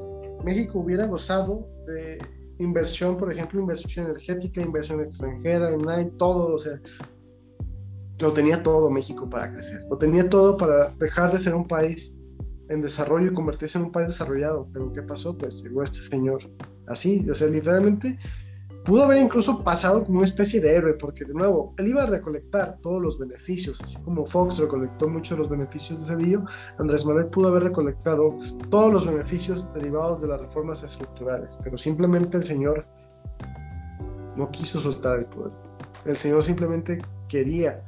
México hubiera gozado de inversión, por ejemplo, inversión energética, inversión extranjera, en todo, o sea, lo tenía todo México para crecer, lo tenía todo para dejar de ser un país en desarrollo y convertirse en un país desarrollado. Pero ¿qué pasó? Pues llegó este señor así, o sea, literalmente pudo haber incluso pasado como una especie de héroe, porque de nuevo, él iba a recolectar todos los beneficios, así como Fox recolectó muchos de los beneficios de Cedillo, Andrés Manuel pudo haber recolectado todos los beneficios derivados de las reformas estructurales, pero simplemente el señor no quiso soltar el poder. El señor simplemente quería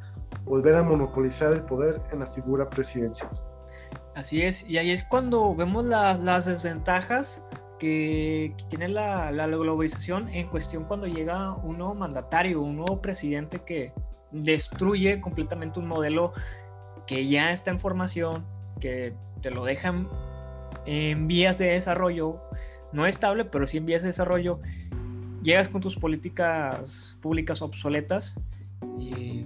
volver a monopolizar el poder en la figura presidencial. Así es, y ahí es cuando vemos las desventajas que, tiene la, globalización en cuestión cuando llega un nuevo mandatario, un nuevo presidente que destruye completamente un modelo que ya está en formación, que te lo dejan en vías de desarrollo, no estable, pero sí en vías de desarrollo. Llegas con tus políticas públicas obsoletas y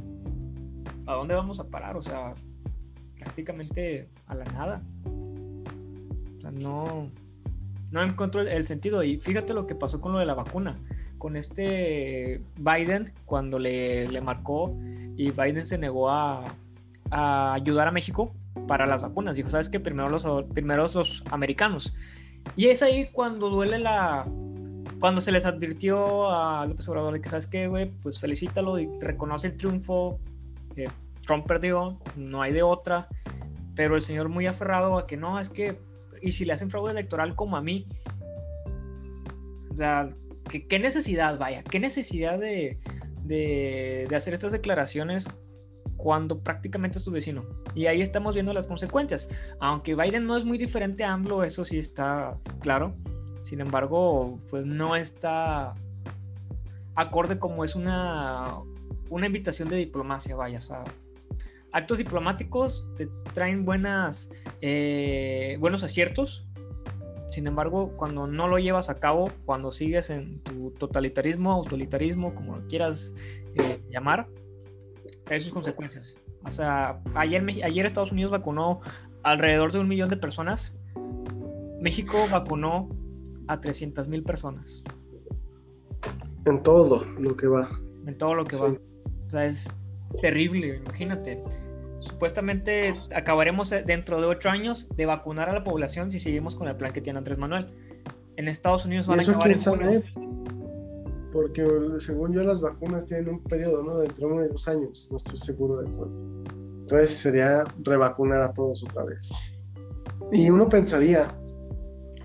¿a dónde vamos a parar? O sea, prácticamente a la nada. O sea, no, no encuentro el, sentido. Y fíjate lo que pasó con lo de la vacuna. Con este Biden, cuando le, marcó y Biden se negó a, ayudar a México para las vacunas. Dijo, ¿sabes qué? Primero los, primero los americanos. Y es ahí cuando duele la... Cuando se les advirtió a López Obrador de que, ¿sabes qué, güey? Pues felicítalo y reconoce el triunfo Trump perdió, no hay de otra, pero el señor muy aferrado a que no, es que, y si le hacen fraude electoral como a mí, o sea, ¿qué, necesidad, vaya, qué necesidad de, hacer estas declaraciones cuando prácticamente es tu vecino. Y ahí estamos viendo las consecuencias. Aunque Biden no es muy diferente a AMLO, eso sí está claro. Sin embargo, pues no está acorde como es una, una invitación de diplomacia, vaya. O actos diplomáticos te traen buenas, eh, buenos aciertos. Sin embargo, cuando no lo llevas a cabo, cuando sigues en tu totalitarismo, autoritarismo, como lo quieras eh, llamar, trae sus consecuencias. O sea, ayer, ayer Estados Unidos vacunó alrededor de un millón de personas. México vacunó a 300 mil personas. En todo lo que va. En todo lo que va. O sea, es terrible, imagínate. Supuestamente acabaremos dentro de ocho años de vacunar a la población si seguimos con el plan que tiene Andrés Manuel. En Estados Unidos van a acabar en Porque según yo las vacunas tienen un periodo, ¿no? Dentro de uno y dos años, no estoy seguro de cuánto. Entonces sería revacunar a todos otra vez. Y uno pensaría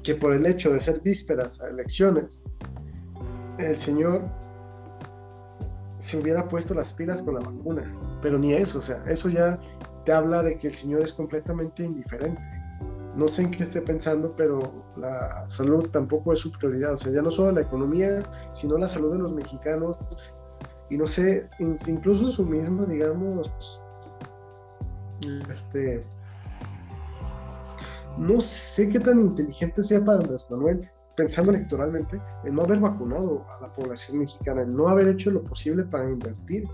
que por el hecho de ser vísperas a elecciones, el señor se hubiera puesto las pilas con la vacuna, pero ni eso, o sea, eso ya te habla de que el señor es completamente indiferente. No sé en qué esté pensando, pero la salud tampoco es su prioridad, o sea, ya no solo la economía, sino la salud de los mexicanos, y no sé, incluso su mismo, digamos, este, no sé qué tan inteligente sea para Andrés Manuel, pensando electoralmente, en no haber vacunado a la población mexicana, en no haber hecho lo posible para invertir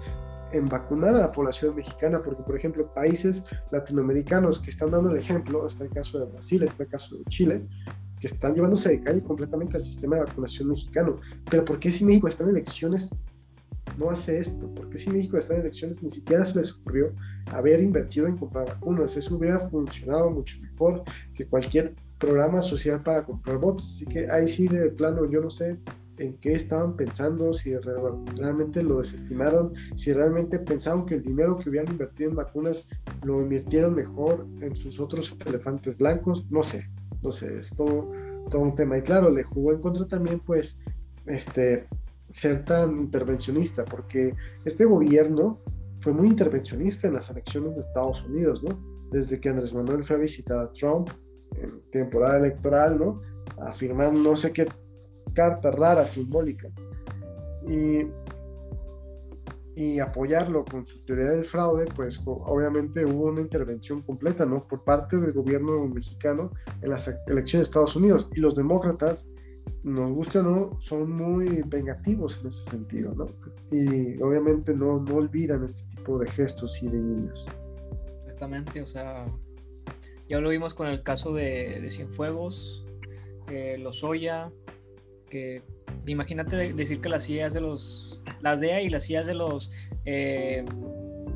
en vacunar a la población mexicana, porque por ejemplo países latinoamericanos que están dando el ejemplo, está el caso de Brasil, está el caso de Chile, que están llevándose de calle completamente al sistema de vacunación mexicano. Pero ¿por qué si México está en elecciones no hace esto? ¿Por qué si México está en elecciones ni siquiera se les ocurrió haber invertido en comprar vacunas? Eso hubiera funcionado mucho mejor que cualquier programa social para comprar votos. Así que ahí sí, de plano, yo no sé en qué estaban pensando, si realmente lo desestimaron, si realmente pensaron que el dinero que hubieran invertido en vacunas lo invirtieron mejor en sus otros elefantes blancos, no sé, no sé, es todo, todo un tema. Y claro, le jugó en contra también, pues, este, ser tan intervencionista, porque este gobierno fue muy intervencionista en las elecciones de Estados Unidos, ¿no? Desde que Andrés Manuel fue a visitar a Trump, en temporada electoral, ¿no? Afirmando no sé qué carta rara, simbólica. Y, y apoyarlo con su teoría del fraude, pues obviamente hubo una intervención completa, ¿no? Por parte del gobierno mexicano en las elecciones de Estados Unidos. Y los demócratas, nos guste o no, son muy vengativos en ese sentido, ¿no? Y obviamente no, no olvidan este tipo de gestos y de niños. Exactamente, o sea, ya lo vimos con el caso de, de Cienfuegos, eh, Lozoya, que imagínate decir que las CIA de los, las DEA y las CIA de los eh,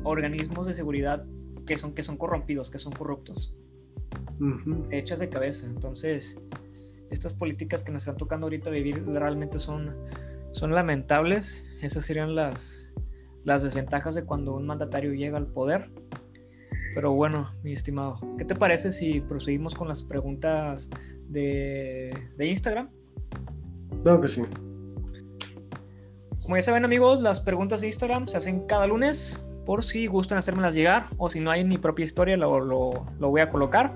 organismos de seguridad que son, que son corrompidos, que son corruptos, hechas de cabeza. Entonces, estas políticas que nos están tocando ahorita vivir realmente son, son lamentables. Esas serían las, las desventajas de cuando un mandatario llega al poder. Pero bueno, mi estimado, ¿qué te parece si proseguimos con las preguntas de, Instagram? Claro que sí. Como ya saben amigos, las preguntas de Instagram se hacen cada lunes por si gustan hacérmelas llegar o si no hay mi propia historia lo, lo, lo voy a colocar.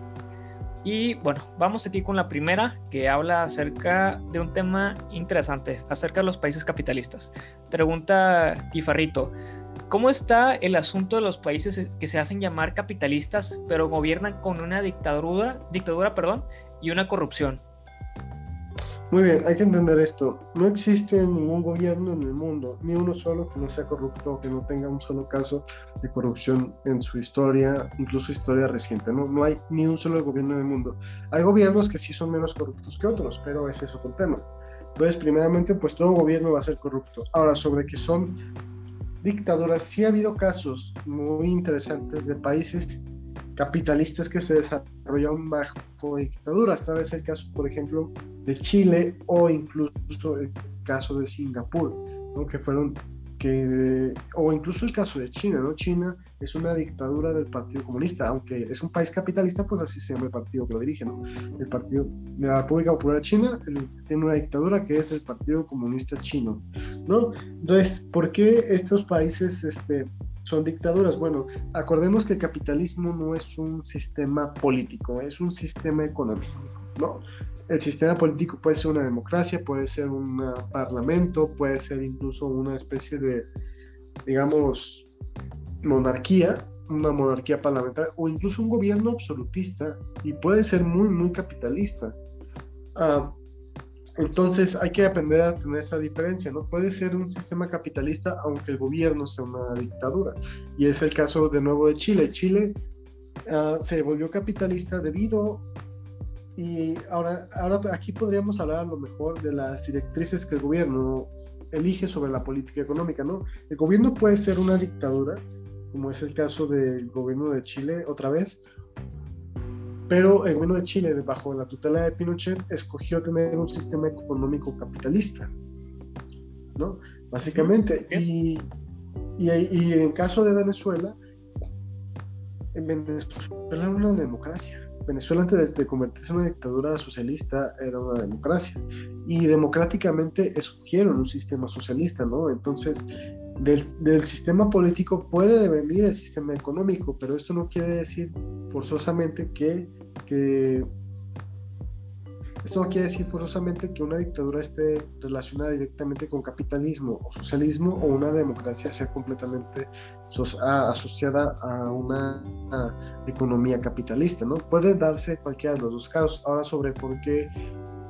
Y bueno, vamos aquí con la primera que habla acerca de un tema interesante, acerca de los países capitalistas. Pregunta Guifarrito, ¿Cómo está el asunto de los países que se hacen llamar capitalistas, pero gobiernan con una dictadura, dictadura perdón, y una corrupción? Muy bien, hay que entender esto. No existe ningún gobierno en el mundo, ni uno solo que no sea corrupto, que no tenga un solo caso de corrupción en su historia, incluso historia reciente. No, no hay ni un solo gobierno en el mundo. Hay gobiernos que sí son menos corruptos que otros, pero ese es otro tema. Entonces, primeramente, pues todo gobierno va a ser corrupto. Ahora, sobre que son dictaduras, sí ha habido casos muy interesantes de países capitalistas que se desarrollaron bajo dictaduras. Tal vez el caso, por ejemplo, de Chile o incluso el caso de Singapur, que fueron que, o incluso el caso de China, ¿no? China es una dictadura del Partido Comunista, aunque es un país capitalista, pues así se llama el partido que lo dirige, ¿no? El Partido de la República Popular China tiene una dictadura que es el Partido Comunista Chino, ¿no? Entonces, ¿por qué estos países este, son dictaduras? Bueno, acordemos que el capitalismo no es un sistema político, es un sistema económico, ¿no? el sistema político puede ser una democracia, puede ser un parlamento, puede ser incluso una especie de, digamos, monarquía, una monarquía parlamentaria o incluso un gobierno absolutista y puede ser muy, muy capitalista. Ah, entonces hay que aprender a tener esa diferencia, ¿no? Puede ser un sistema capitalista aunque el gobierno sea una dictadura. Y es el caso de nuevo de Chile. Chile ah, se volvió capitalista debido y ahora, ahora aquí podríamos hablar a lo mejor de las directrices que el gobierno elige sobre la política económica, ¿no? El gobierno puede ser una dictadura, como es el caso del gobierno de Chile otra vez, pero el gobierno de Chile, bajo la tutela de Pinochet, escogió tener un sistema económico capitalista, ¿no? Básicamente. y, y, y, en caso de Venezuela, en Venezuela era una democracia. Venezuela antes de convertirse en una dictadura socialista era una democracia y democráticamente escogieron un sistema socialista, ¿no? Entonces, del, sistema político puede devenir el sistema económico, pero esto no quiere decir forzosamente que, que esto no quiere decir forzosamente que una dictadura esté relacionada directamente con capitalismo o socialismo o una democracia sea completamente asociada a una economía capitalista, ¿no? Puede darse cualquiera de los dos casos. Ahora sobre por qué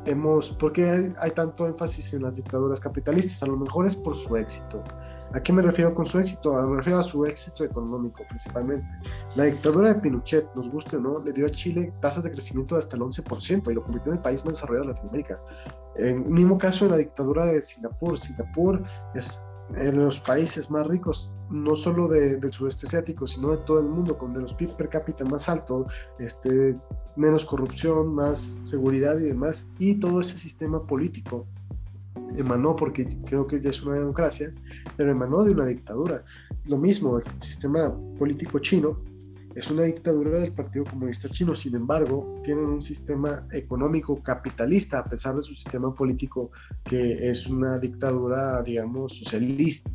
hemos, por qué hay tanto énfasis en las dictaduras capitalistas, a lo mejor es por su éxito. ¿A qué me refiero con su éxito? Me refiero a su éxito económico principalmente. La dictadura de Pinochet, nos guste o no, le dio a Chile tasas de crecimiento de hasta el 11% y lo convirtió en el país más desarrollado de Latinoamérica. En mismo caso en la dictadura de Singapur. Singapur es en los países más ricos, no solo de, del sudeste asiático, sino de todo el mundo, con de los PIB per cápita más alto, este, menos corrupción, más seguridad y demás, y todo ese sistema político emanó, porque creo que ya es una democracia, pero emanó de una dictadura. Lo mismo, el sistema político chino es una dictadura del Partido Comunista Chino, sin embargo, tienen un sistema económico capitalista, a pesar de su sistema político que es una dictadura, digamos, socialista,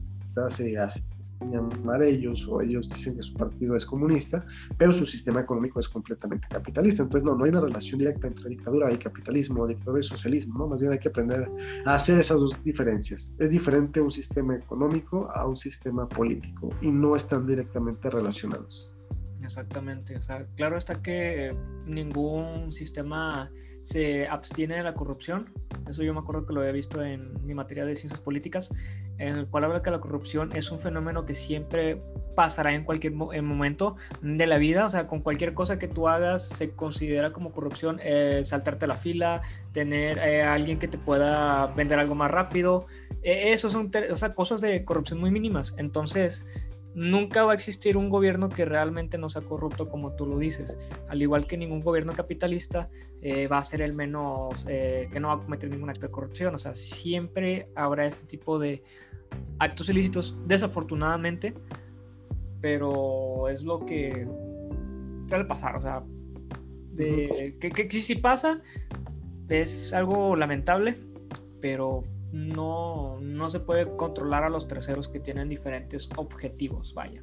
se hace llamar ellos o ellos dicen que su partido es comunista, pero su sistema económico es completamente capitalista. Entonces, no, no hay una relación directa entre dictadura y capitalismo, dictadura y socialismo, ¿no? Más bien hay que aprender a hacer esas dos diferencias. Es diferente un sistema económico a un sistema político y no están directamente relacionados. Exactamente, claro está que ningún sistema se abstiene de la corrupción, eso yo me acuerdo que lo había visto en mi materia de ciencias políticas, en el cual habla que la corrupción es un fenómeno que siempre pasará en cualquier momento de la vida, o sea, con cualquier cosa que tú hagas se considera como corrupción, eh, saltarte la fila, tener eh, a alguien que te pueda vender algo más rápido, eh, eso son cosas de corrupción muy mínimas, entonces nunca va a existir un gobierno que realmente no sea corrupto como tú lo dices. Al igual que ningún gobierno capitalista eh, va a ser el menos, eh, que no va a cometer ningún acto de corrupción. O sea, siempre habrá este tipo de actos ilícitos, desafortunadamente, pero es lo que suele pasar. O sea, de, que, que si pasa, es algo lamentable, pero no, no se puede controlar a los terceros que tienen diferentes objetivos, vaya.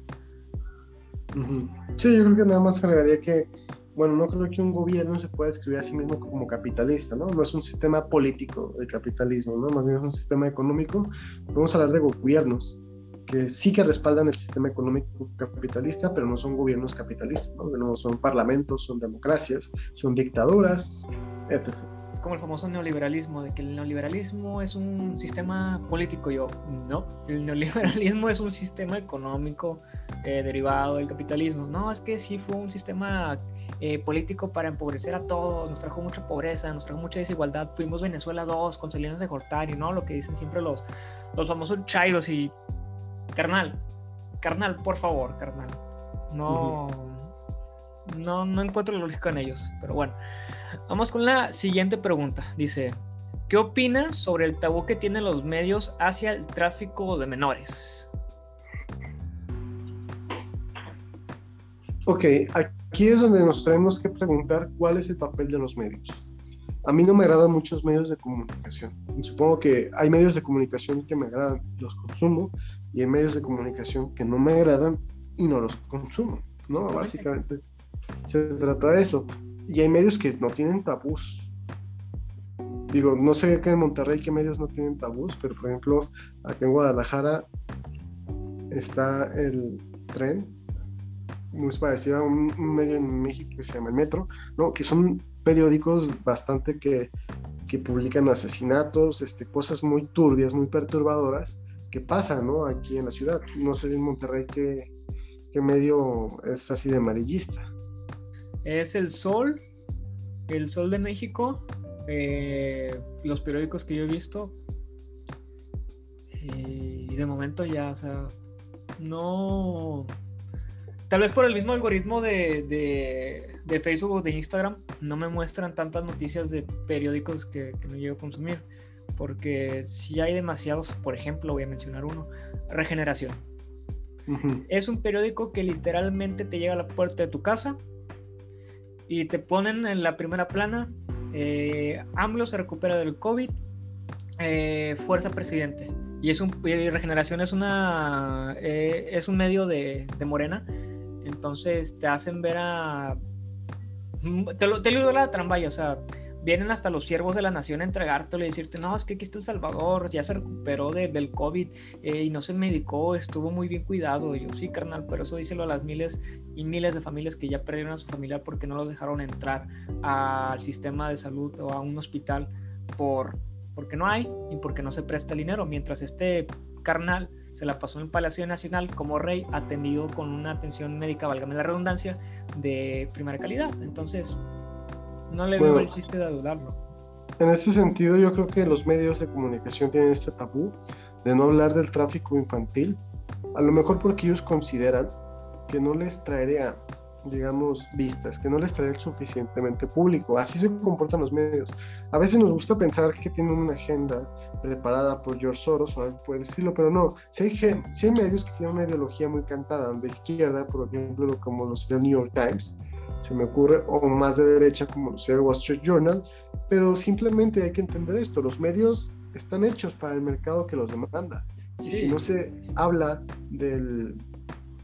Sí, yo creo que nada más agregaría que, bueno, no creo que un gobierno se pueda describir a sí mismo como capitalista, ¿no? No es un sistema político el capitalismo, ¿no? Más bien es un sistema económico. Vamos a hablar de gobiernos que sí que respaldan el sistema económico capitalista, pero no son gobiernos capitalistas, ¿no? no son parlamentos, son democracias, son dictaduras, etc es como el famoso neoliberalismo, de que el neoliberalismo es un sistema político. Yo, no, el neoliberalismo es un sistema económico eh, derivado del capitalismo. No, es que sí fue un sistema eh, político para empobrecer a todos, nos trajo mucha pobreza, nos trajo mucha desigualdad. Fuimos Venezuela 2 con Salinas de Gortari, ¿no? Lo que dicen siempre los, los famosos chairos y. Carnal, carnal, por favor, carnal. No. No, no encuentro lógica en ellos, pero bueno. Vamos con la siguiente pregunta. Dice, ¿qué opinas sobre el tabú que tienen los medios hacia el tráfico de menores? Ok, aquí es donde nos tenemos que preguntar cuál es el papel de los medios. A mí no me agradan muchos medios de comunicación. supongo que hay medios de comunicación que me agradan, los consumo, y hay medios de comunicación que no me agradan y no los consumo, ¿no? Básicamente se trata de eso. Y hay medios que no tienen tabús. Digo, no sé acá en Monterrey qué medios no tienen tabús, pero por ejemplo, aquí en Guadalajara está el tren, muy parecido a un, medio en México que se llama el Metro, ¿no? que son periódicos bastante que, que publican asesinatos, este, cosas muy turbias, muy perturbadoras que pasan ¿no? aquí en la ciudad. No sé en Monterrey qué, qué medio es así de amarillista. Es el Sol, el Sol de México, eh, los periódicos que yo he visto. Y de momento ya, o sea, no Tal vez por el mismo algoritmo de, Facebook o de Instagram no me muestran tantas noticias de periódicos que, no llego a consumir. Porque si hay demasiados, por ejemplo, voy a mencionar uno, Regeneración. Es un periódico que literalmente te llega a la puerta de tu casa y te ponen en la primera plana, eh, AMLO se recupera del COVID, eh, fuerza presidente. Y es un Regeneración es una eh, es un medio de, de Morena entonces te hacen ver a... Te lo, te digo la o sea, vienen hasta los siervos de la nación a entregártelo y decirte, no, es que aquí está El Salvador, ya se recuperó del COVID eh, y no se medicó, estuvo muy bien cuidado. Y yo, sí, carnal, pero eso díselo a las miles y miles de familias que ya perdieron a su familia porque no los dejaron entrar al sistema de salud o a un hospital por, porque no hay y porque no se presta el dinero. Mientras este carnal se la pasó en el Palacio Nacional como rey, atendido con una atención médica, válgame la redundancia, de primera calidad. Entonces, no le veo el chiste de dudarlo. En este sentido, yo creo que los medios de comunicación tienen este tabú de no hablar del tráfico infantil, a lo mejor porque ellos consideran que no les traería digamos, vistas, que no les trae el suficientemente público. Así se comportan los medios. A veces nos gusta pensar que tienen una agenda preparada por George Soros o algo por el estilo, pero no. Si hay, si hay medios que tienen una ideología muy cantada, de izquierda, por ejemplo, como los del New York Times, se me ocurre, o más de derecha, como los del Wall Street Journal, pero simplemente hay que entender esto: los medios están hechos para el mercado que los demanda. Y si no se habla del,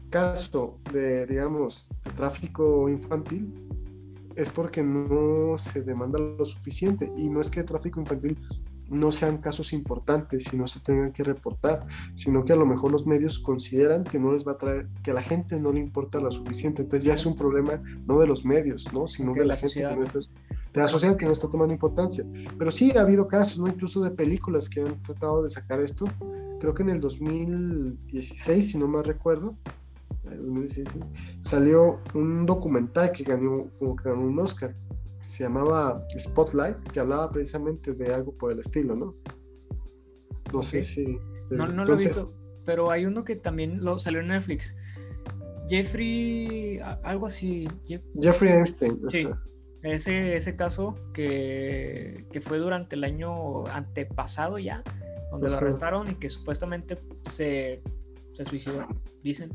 caso de, digamos, de tráfico infantil, es porque no se demanda lo suficiente. Y no es que el tráfico infantil no sean casos importantes y no se tengan que reportar, sino que a lo mejor los medios consideran que no les va a traer, que a la gente no le importa lo suficiente. Entonces ya es un problema no de los medios, ¿no? sino de la, gente de la sociedad que no está tomando importancia. Pero sí ha habido casos, ¿no? Incluso de películas que han tratado de sacar esto. Creo que en el 2016, si no me recuerdo, salió un documental que ganó, como que ganó un Oscar. Se llamaba Spotlight, que hablaba precisamente de algo por el estilo, ¿no? No sé si. Este, no, no lo he visto, pero hay uno que también lo salió en Netflix. Jeffrey, algo así. Jeffrey Einstein. Sí. Ese, ese caso que, que, fue durante el año antepasado ya, donde lo arrestaron y que supuestamente se se suicidó, dicen.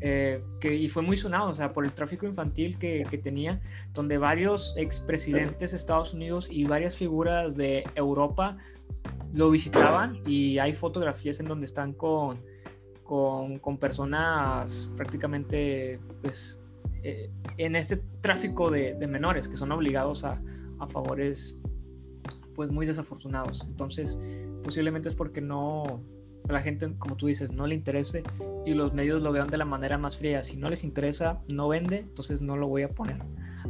Eh, que, y fue muy sonado, o sea, por el tráfico infantil que, que tenía, donde varios expresidentes de Estados Unidos y varias figuras de Europa lo visitaban y hay fotografías en donde están con, con, con personas prácticamente, pues, eh, en este tráfico de, de, menores que son obligados a, a favores, pues, muy desafortunados. Entonces, posiblemente es porque no, la gente, como tú dices, no le interese y los medios lo vean de la manera más fría. Si no les interesa, no vende, entonces no lo voy a poner.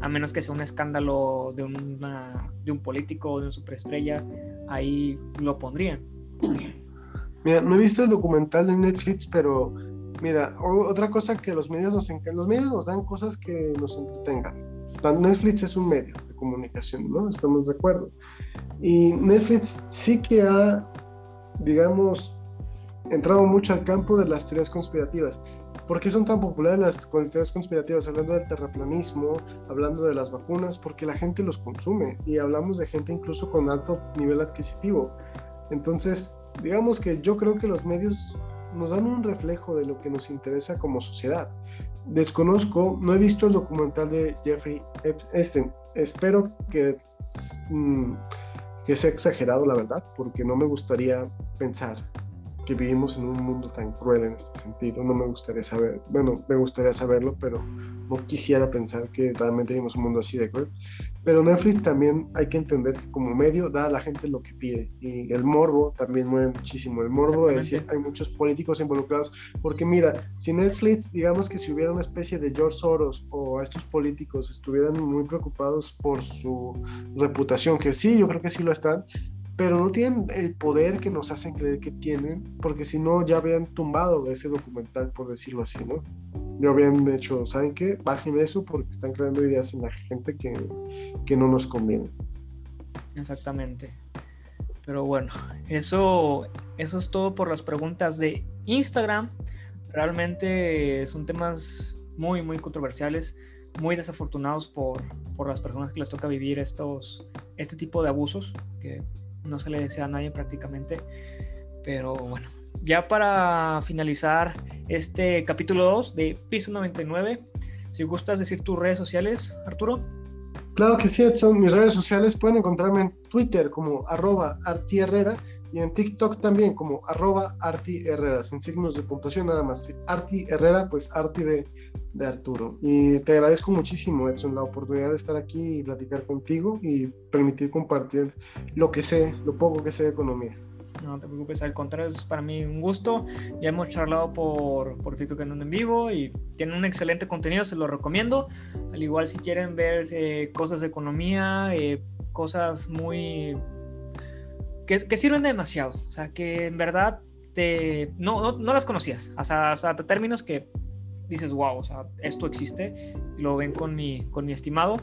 A menos que sea un escándalo de, una, de un político o de una superestrella, ahí lo pondrían. Mira, no he visto el documental de Netflix, pero mira, otra cosa que los medios nos los medios nos dan cosas que nos entretengan. Netflix es un medio de comunicación, ¿no? Estamos de acuerdo. Y Netflix sí que ha, digamos, entrado mucho al campo de las teorías conspirativas. ¿Por qué son tan populares las teorías conspirativas? Hablando del terraplanismo, hablando de las vacunas, porque la gente los consume y hablamos de gente incluso con alto nivel adquisitivo. Entonces, digamos que yo creo que los medios nos dan un reflejo de lo que nos interesa como sociedad. Desconozco, no he visto el documental de Jeffrey Epstein. Espero que, mm, que sea exagerado, la verdad, porque no me gustaría pensar que vivimos en un mundo tan cruel en este sentido. No me gustaría saber, bueno, me gustaría saberlo, pero no quisiera pensar que realmente vivimos un mundo así de cruel. Pero Netflix también hay que entender que como medio da a la gente lo que pide y el morbo también mueve muchísimo. El morbo es decir, hay muchos políticos involucrados, porque mira, si Netflix, digamos que si hubiera una especie de George Soros o estos políticos estuvieran muy preocupados por su reputación, que sí, yo creo que sí lo están, pero no tienen el poder que nos hacen creer que tienen, porque si no ya habían tumbado ese documental, por decirlo así, ¿no? Ya habían hecho, ¿saben qué? Bajen eso porque están creando ideas en la gente que, que no nos convienen. Exactamente. Pero bueno, eso, eso es todo por las preguntas de Instagram. Realmente son temas muy, muy controversiales, muy desafortunados por, por las personas que les toca vivir estos, este tipo de abusos, que no se le desea a nadie prácticamente. Pero bueno, ya para finalizar este capítulo 2 de Piso 99, si gustas decir tus redes sociales, Arturo. Claro que sí, Edson. Mis redes sociales pueden encontrarme en Twitter como arroba artiherrera y en TikTok también como arroba artiherrera, sin signos de puntuación nada más. Arti Herrera, pues Arti de, de Arturo. Y te agradezco muchísimo, Edson, la oportunidad de estar aquí y platicar contigo y permitir compartir lo que sé, lo poco que sé de economía. No te preocupes, al contrario, es para mí un gusto. Ya hemos charlado por, por que no en vivo y tienen un excelente contenido, se lo recomiendo. Al igual si quieren ver eh, cosas de economía, eh, cosas muy... Que, que, sirven demasiado. O sea, que en verdad te, no, no, las conocías. Hasta, hasta términos que dices, wow, o sea, esto existe. Lo ven con mi, con mi estimado.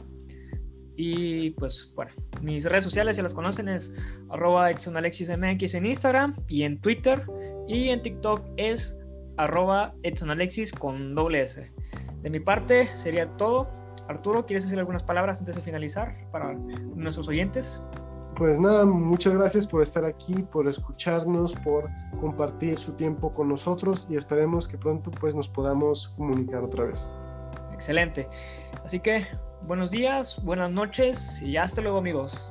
Y pues bueno, mis redes sociales, si las conocen, es arroba EdsonAlexisMX en Instagram y en Twitter. Y en TikTok es arroba EdsonAlexis con doble S. De mi parte sería todo. Arturo, ¿quieres decir algunas palabras antes de finalizar para nuestros oyentes? Pues nada, muchas gracias por estar aquí, por escucharnos, por compartir su tiempo con nosotros y esperemos que pronto pues nos podamos comunicar otra vez. Excelente. Así que buenos días, buenas noches y hasta luego amigos.